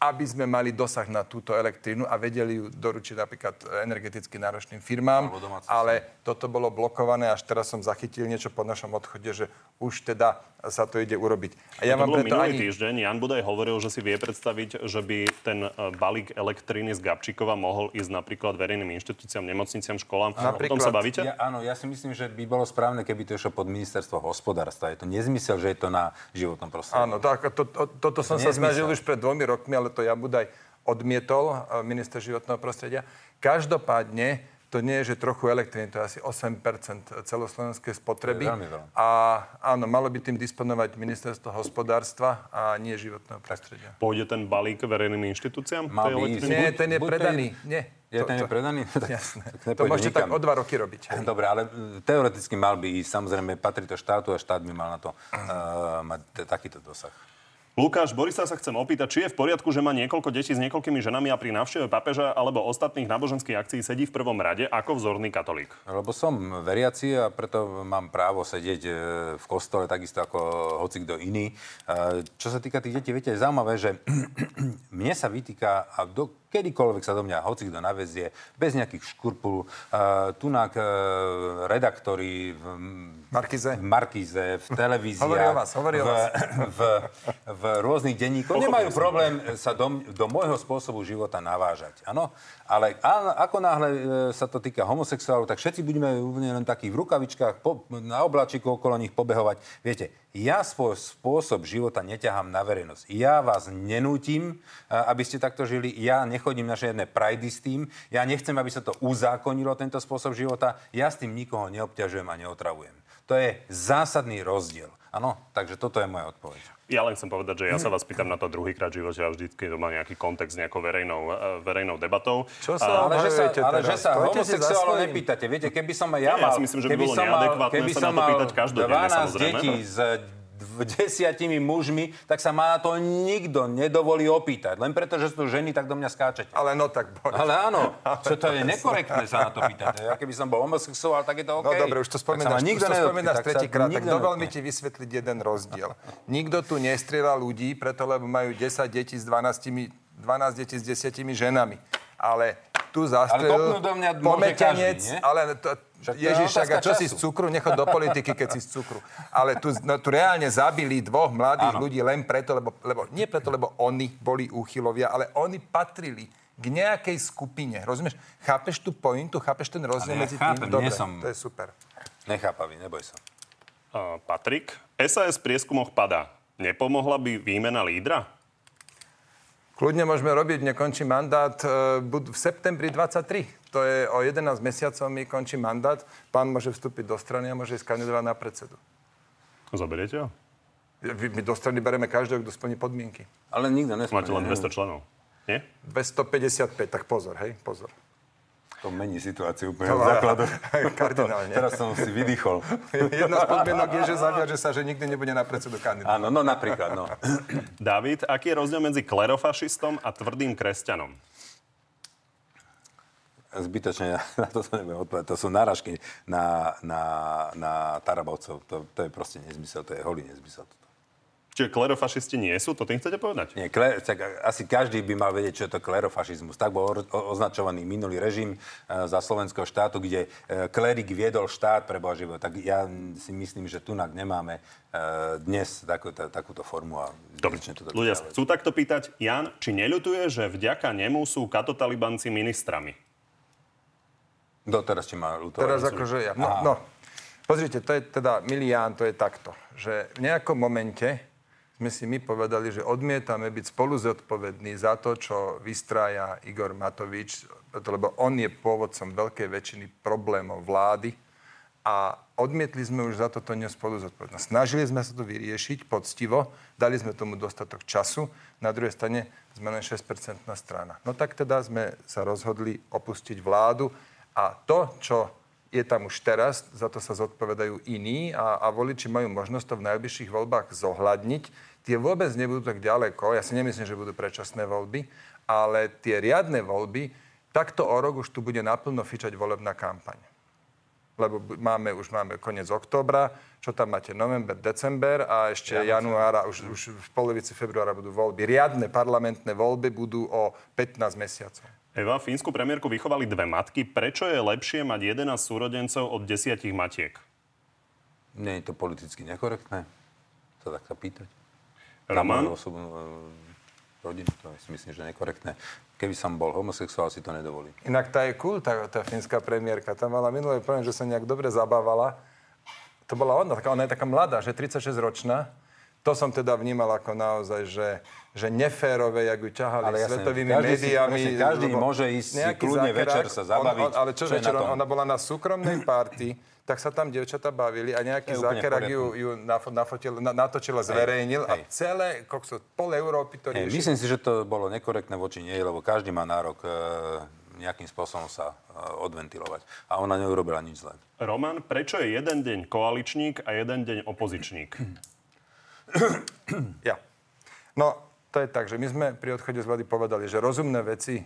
aby sme mali dosah na túto elektrínu a vedeli ju doručiť napríklad energeticky náročným firmám. Ale toto bolo blokované, až teraz som zachytil niečo po našom odchode, že už teda sa to ide urobiť. A Ja ja to bolo minulý ani... týždeň. Jan Budaj hovoril, že si vie predstaviť, že by ten e, balík elektriny z Gabčíkova mohol ísť napríklad verejným inštitúciám, nemocniciam, školám. O tom Napríklad. sa bavíte? Ja, áno, ja si myslím, že by bolo správne, keby to išlo pod ministerstvo hospodárstva. Je to nezmysel, že je to na životnom prostredí. Áno, tak, to, to, toto som sa nezmysel. snažil už pred dvomi rokmi, ale to ja Budaj odmietol, e, minister životného prostredia. Každopádne to nie je, že trochu elektriny, to je asi 8 celoslovenskej spotreby. To. A áno, malo by tým disponovať ministerstvo hospodárstva a nie životného prostredia. Pôjde ten balík verejným inštitúciám? Mal by ísť. Nie, ten je to predaný. Nie. Je ten je predaný? Tak- Jasné. tak To môžete tak nikam. o dva roky robiť. hej. [laughs] Dobre, ale e, teoreticky mal by ísť. Samozrejme, patrí to štátu a štát by mal na to uh, mať t- takýto dosah. Lukáš, Borisa sa chcem opýtať, či je v poriadku, že má niekoľko detí s niekoľkými ženami a pri návšteve papeža alebo ostatných náboženských akcií sedí v prvom rade ako vzorný katolík. Lebo som veriaci a preto mám právo sedieť e, v kostole takisto ako hoci kto iný. E, Čo sa týka tých detí, viete, je zaujímavé, že [clears throat] mne sa vytýka a do, kedykoľvek sa do mňa hoci kto navezie, bez nejakých škurpul. Uh, tunak uh, redaktori v, Markize? v Markize, v televíziách, Hovorí o vás, hovorí o v, vás. [laughs] v, v rôznych denníkoch. Nemajú problém sa do, do môjho spôsobu života navážať. Áno? Ale a, ako náhle e, sa to týka homosexuálov, tak všetci budeme úplne len takí v rukavičkách, po, na obláčiku okolo nich pobehovať. Viete, ja svoj spôsob života neťahám na verejnosť. Ja vás nenútim, aby ste takto žili. Ja nechodím na žiadne prajdy s tým. Ja nechcem, aby sa to uzákonilo, tento spôsob života. Ja s tým nikoho neobťažujem a neotravujem. To je zásadný rozdiel. Áno, takže toto je moja odpoveď. Ja len chcem povedať, že ja sa vás pýtam na to druhýkrát v živote a vždycky to má nejaký kontext s nejakou verejnou, e, verejnou debatou. Čo A- sa Ale že sa, ale že sa homosexuálov nepýtate. Viete, keby som aj ja Nie, ja mal... si myslím, že by bolo som mal- neadekvátne keby sa na som to mal pýtať každodenne, 12 samozrejme. detí dv- desiatimi mužmi, tak sa ma na to nikto nedovolí opýtať. Len preto, že sú ženy, tak do mňa skáčete. Ale no tak... Boris. Ale áno, [laughs] čo to je nekorektné sa na to pýtať. Ja keby som bol homosexuál, tak je to OK. No dobre, už to Tak spomínaš, nikto už to spomínaš tak tretíkrát, tak nikto dovol mi ti vysvetliť jeden rozdiel. Nikto tu nestrieľa ľudí, preto lebo majú 10 detí s 12, 12 detí s 10 ženami. Ale tu zastrelil kopnúť do mňa pometenec, každý, nie? ale to, Však Ježiš, však a čo si času. z cukru? Nechod do politiky, keď si z cukru. Ale tu, no, tu reálne zabili dvoch mladých Áno. ľudí len preto, lebo, lebo, nie preto, lebo oni boli úchylovia, ale oni patrili k nejakej skupine. Rozumieš? Chápeš tú pointu? Chápeš ten rozdiel ja medzi chápem, tým? Dobre, som- to je super. Nechápavý, neboj sa. A, Patrik, SAS v prieskumoch padá. Nepomohla by výmena lídra? Kľudne môžeme robiť, nekončí mandát e, v septembri 23. To je o 11 mesiacov mi končí mandát. Pán môže vstúpiť do strany a môže ísť kandidovať na predsedu. Zoberiete ho? My do strany bereme každého, kto splní podmienky. Ale nikto nesmie. Máte len 200 členov. Nie? 255, tak pozor, hej, pozor. To mení situáciu úplne od základu. kardinálne. Teraz som si vydýchol. Jedna z podmienok je, že zaviaže sa, že nikdy nebude na predsedu kandidovať. Áno, no napríklad, no. [clears throat] David, aký je rozdiel medzi klerofašistom a tvrdým kresťanom? Zbytočne na to sa neviem odpovedať. To sú náražky na, na, na Tarabovcov. To, to je proste nezmysel, to je holý nezmysel. Čiže klerofašisti nie sú? To tým chcete povedať? Nie, kle, tak asi každý by mal vedieť, čo je to klerofašizmus. Tak bol označovaný minulý režim e, za slovenského štátu, kde e, klerik viedol štát pre Boha. Tak ja si myslím, že tu nemáme e, dnes takú, ta, takúto formu. A Dobre, to ľudia dodržiavať. chcú takto pýtať. Jan, či neľutuje, že vďaka nemu sú katotalibanci ministrami? Doteraz, či má ľutovať. Teraz akože ja. No, no, pozrite, to je teda, milý Ján, to je takto, že v nejakom momente sme si my povedali, že odmietame byť spolu zodpovední za to, čo vystrája Igor Matovič, lebo on je pôvodcom veľkej väčšiny problémov vlády a odmietli sme už za toto spolu zodpovednosť. Snažili sme sa to vyriešiť poctivo, dali sme tomu dostatok času, na druhej strane sme len 6% strana. No tak teda sme sa rozhodli opustiť vládu a to, čo je tam už teraz, za to sa zodpovedajú iní a, a voliči majú možnosť to v najbližších voľbách zohľadniť. Tie vôbec nebudú tak ďaleko, ja si nemyslím, že budú predčasné voľby, ale tie riadne voľby, takto o rok už tu bude naplno fičať volebná kampaň. Lebo máme, už máme koniec októbra, čo tam máte, november, december a ešte januára, už, už v polovici februára budú voľby. Riadne parlamentné voľby budú o 15 mesiacov. Eva, fínsku premiérku vychovali dve matky. Prečo je lepšie mať 11 súrodencov od desiatich matiek? Nie je to politicky nekorektné? To tak sa pýtať. Roman? Osobnú e, rodinu, to si myslím, že nekorektné. Keby som bol homosexuál, si to nedovolím. Inak tá je cool, tá, tá fínska premiérka. Tam mala minulý problém, že sa nejak dobre zabávala. To bola ona, taká, ona je taká mladá, že 36-ročná. To som teda vnímal ako naozaj, že, že neférové, jak ju ťahali Ale jasne, svetovými každý si- médiami. presne, každý môže ísť si kľudne zákerák, večer sa zabaviť. On, on, ale čo, Čo večer? Ona bola na súkromnej party, tak sa tam dievčatá bavili a nejaký zákerák ju, ju nafo, nafotil, na, natočil a zverejnil a hej. celé, kokso, pol Európy to Nie, riešilo. myslím si, že to bolo nekorektné voči nej, lebo každý má nárok e, nejakým spôsobom sa e, odventilovať. A ona neurobila nič zlé. Roman, prečo je jeden deň koaličník a jeden deň opozičník? Ja. No, to je tak, že my sme pri odchode z vlády povedali, že rozumné veci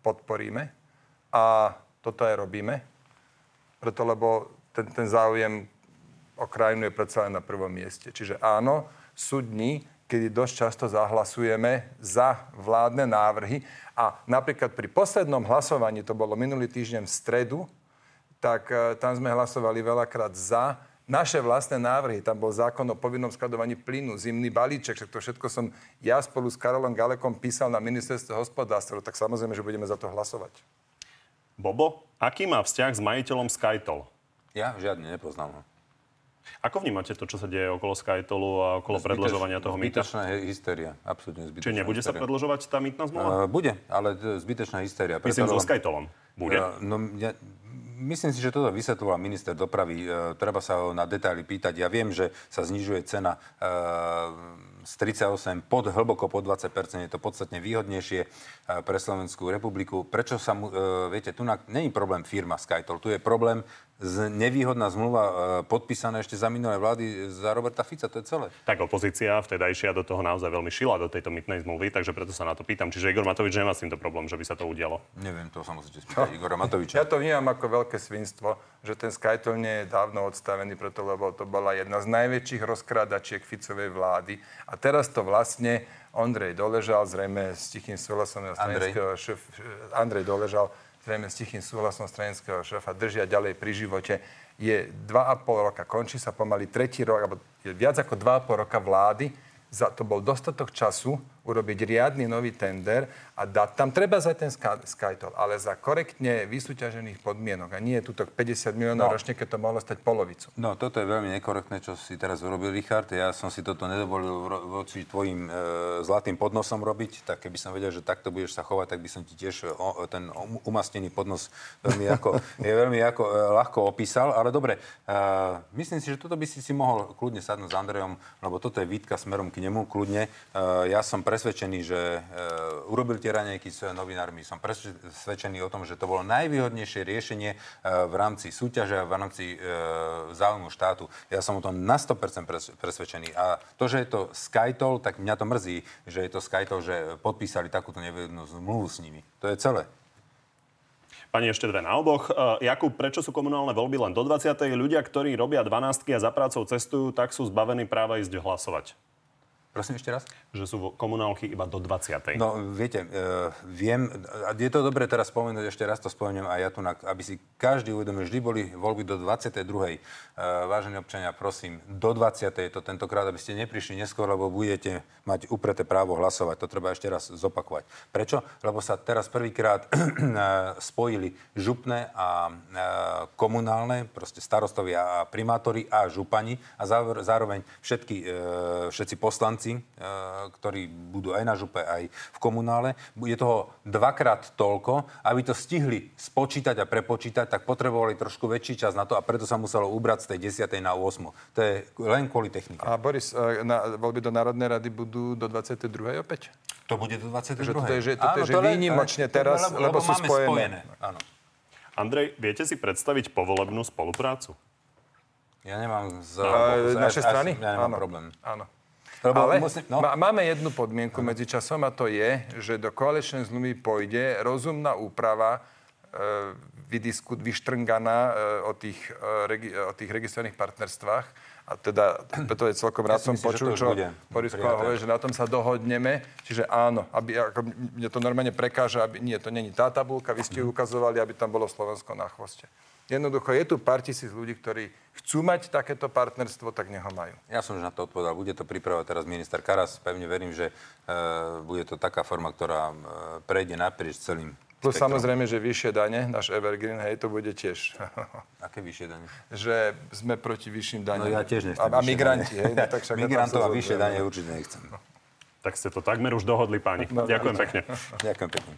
podporíme a toto aj robíme, preto lebo ten, ten záujem o krajinu je predsa len na prvom mieste. Čiže áno, sú dni, kedy dosť často zahlasujeme za vládne návrhy a napríklad pri poslednom hlasovaní, to bolo minulý týždeň v stredu, tak e, tam sme hlasovali veľakrát za naše vlastné návrhy. Tam bol zákon o povinnom skladovaní plynu, zimný balíček, to všetko som ja spolu s Karolom Galekom písal na ministerstve hospodárstva, tak samozrejme, že budeme za to hlasovať. Bobo, aký má vzťah s majiteľom Skytol? Ja žiadne nepoznám. no. Ako vnímate to, čo sa deje okolo Skytolu a okolo predlžovania toho mýta? Zbytočná hysteria, absolútne zbytočná Čiže nebude sa hysteria. predlžovať tá mýtna zmluva? Uh, bude, ale zbytočná hysteria. Myslím, so Skytolom. Bude? Uh, no, ja, myslím si, že toto vysvetloval minister dopravy. E, treba sa ho na detaily pýtať. Ja viem, že sa znižuje cena e, z 38 pod, hlboko pod 20% je to podstatne výhodnejšie pre Slovenskú republiku. Prečo sa mu, e, viete, tu není problém firma Skytol, tu je problém z nevýhodná zmluva e, podpísaná ešte za minulé vlády za Roberta Fica, to je celé. Tak opozícia vtedajšia do toho naozaj veľmi šila do tejto mytnej zmluvy, takže preto sa na to pýtam. Čiže Igor Matovič nemá s týmto problém, že by sa to udialo. Neviem, to sa musíte spýtať no, Igora Matoviča. Ja to vnímam ako veľké svinstvo, že ten Skytol nie je dávno odstavený, preto lebo to bola jedna z najväčších rozkrádačiek Ficovej vlády. A teraz to vlastne Ondrej Doležal, zrejme s tichým Andrej. šéf, Andrej Doležal zrejme s tichým súhlasom stranického šéfa, držia ďalej pri živote. Je 2,5 roka, končí sa pomaly tretí rok, alebo je viac ako 2,5 roka vlády. Za to bol dostatok času urobiť riadny nový tender a dať tam treba za ten Skytol, ale za korektne vysúťažených podmienok a nie tuto 50 miliónov no. ročne, keď to mohlo stať polovicu. No, toto je veľmi nekorektné, čo si teraz urobil, Richard. Ja som si toto nedovolil voči tvojim e, zlatým podnosom robiť, tak keby som vedel, že takto budeš sa chovať, tak by som ti tiež o, ten umastený podnos veľmi ako, [laughs] je veľmi ako, e, ľahko opísal. Ale dobre, e, myslím si, že toto by si si mohol kľudne sadnúť s Andrejom, lebo toto je výtka smerom k nemu, kľudne. E, ja som pre presvedčený, že e, urobil tie ranejky s novinármi. Som presvedčený o tom, že to bolo najvýhodnejšie riešenie e, v rámci súťaže a v rámci e, záujmu štátu. Ja som o tom na 100% presvedčený. A to, že je to Skytol, tak mňa to mrzí, že je to Skytol, že podpísali takúto nevýhodnú zmluvu s nimi. To je celé. Pani, ešte dve na oboch. Uh, Jakub, prečo sú komunálne voľby len do 20. Ľudia, ktorí robia 12 a za prácou cestujú, tak sú zbavení práva ísť hlasovať. Prosím ešte raz? Že sú komunálky iba do 20. No, viete, uh, viem, a je to dobré teraz spomenúť, ešte raz to spomeniem aj ja tu, aby si každý uvedomil, vždy boli voľby do 22. Uh, e, vážení občania, prosím, do 20. je to tentokrát, aby ste neprišli neskôr, lebo budete mať upreté právo hlasovať. To treba ešte raz zopakovať. Prečo? Lebo sa teraz prvýkrát [clears throat] spojili župné a uh, komunálne, proste starostovia a primátori a župani a zároveň všetky, uh, všetci poslanci poslanci, e, ktorí budú aj na župe, aj v komunále. Je toho dvakrát toľko. Aby to stihli spočítať a prepočítať, tak potrebovali trošku väčší čas na to a preto sa muselo ubrať z tej 10. na 8. To je len kvôli technike. A Boris, e, na, voľby do Národnej rady budú do 22. opäť? To bude do 22. Že toto je, že, toto Áno, je, že výnimočne teraz, lebo, lebo, lebo sú spojené. spojené. Áno. Andrej, viete si predstaviť povolebnú spoluprácu? Ja nemám z... No, z naše strany? Ja nemám áno. problém. Áno. Lebo Ale musím, no. máme jednu podmienku medzi časom a to je, že do koaličnej zmluvy pôjde rozumná úprava e, vydisku, vyštrnganá e, o, tých, e, o tých registrovaných partnerstvách. A teda, [clears throat] to je celkom rád som počul, čo Boris hovorí, že na tom sa dohodneme. Čiže áno, aby, ako, mne to normálne prekáža, aby, nie, to není tá tabulka, vy ste ju ukazovali, aby tam bolo Slovensko na chvoste. Jednoducho je tu pár tisíc ľudí, ktorí chcú mať takéto partnerstvo, tak neho majú. Ja som už na to odpovedal. Bude to pripravovať teraz minister Karas. Pevne verím, že e, bude to taká forma, ktorá e, prejde naprieč celým Plus spektrum. samozrejme, že vyššie dane, náš Evergreen, hej, to bude tiež. [laughs] Aké vyššie dane? Že sme proti vyšším daňom. No ja tiež nechcem A, a migranti, hej. No, tak však Migrantov a vyššie dane určite nechcem. Tak ste to takmer už dohodli, páni. No, Ďakujem pekne. Ďakujem pekne.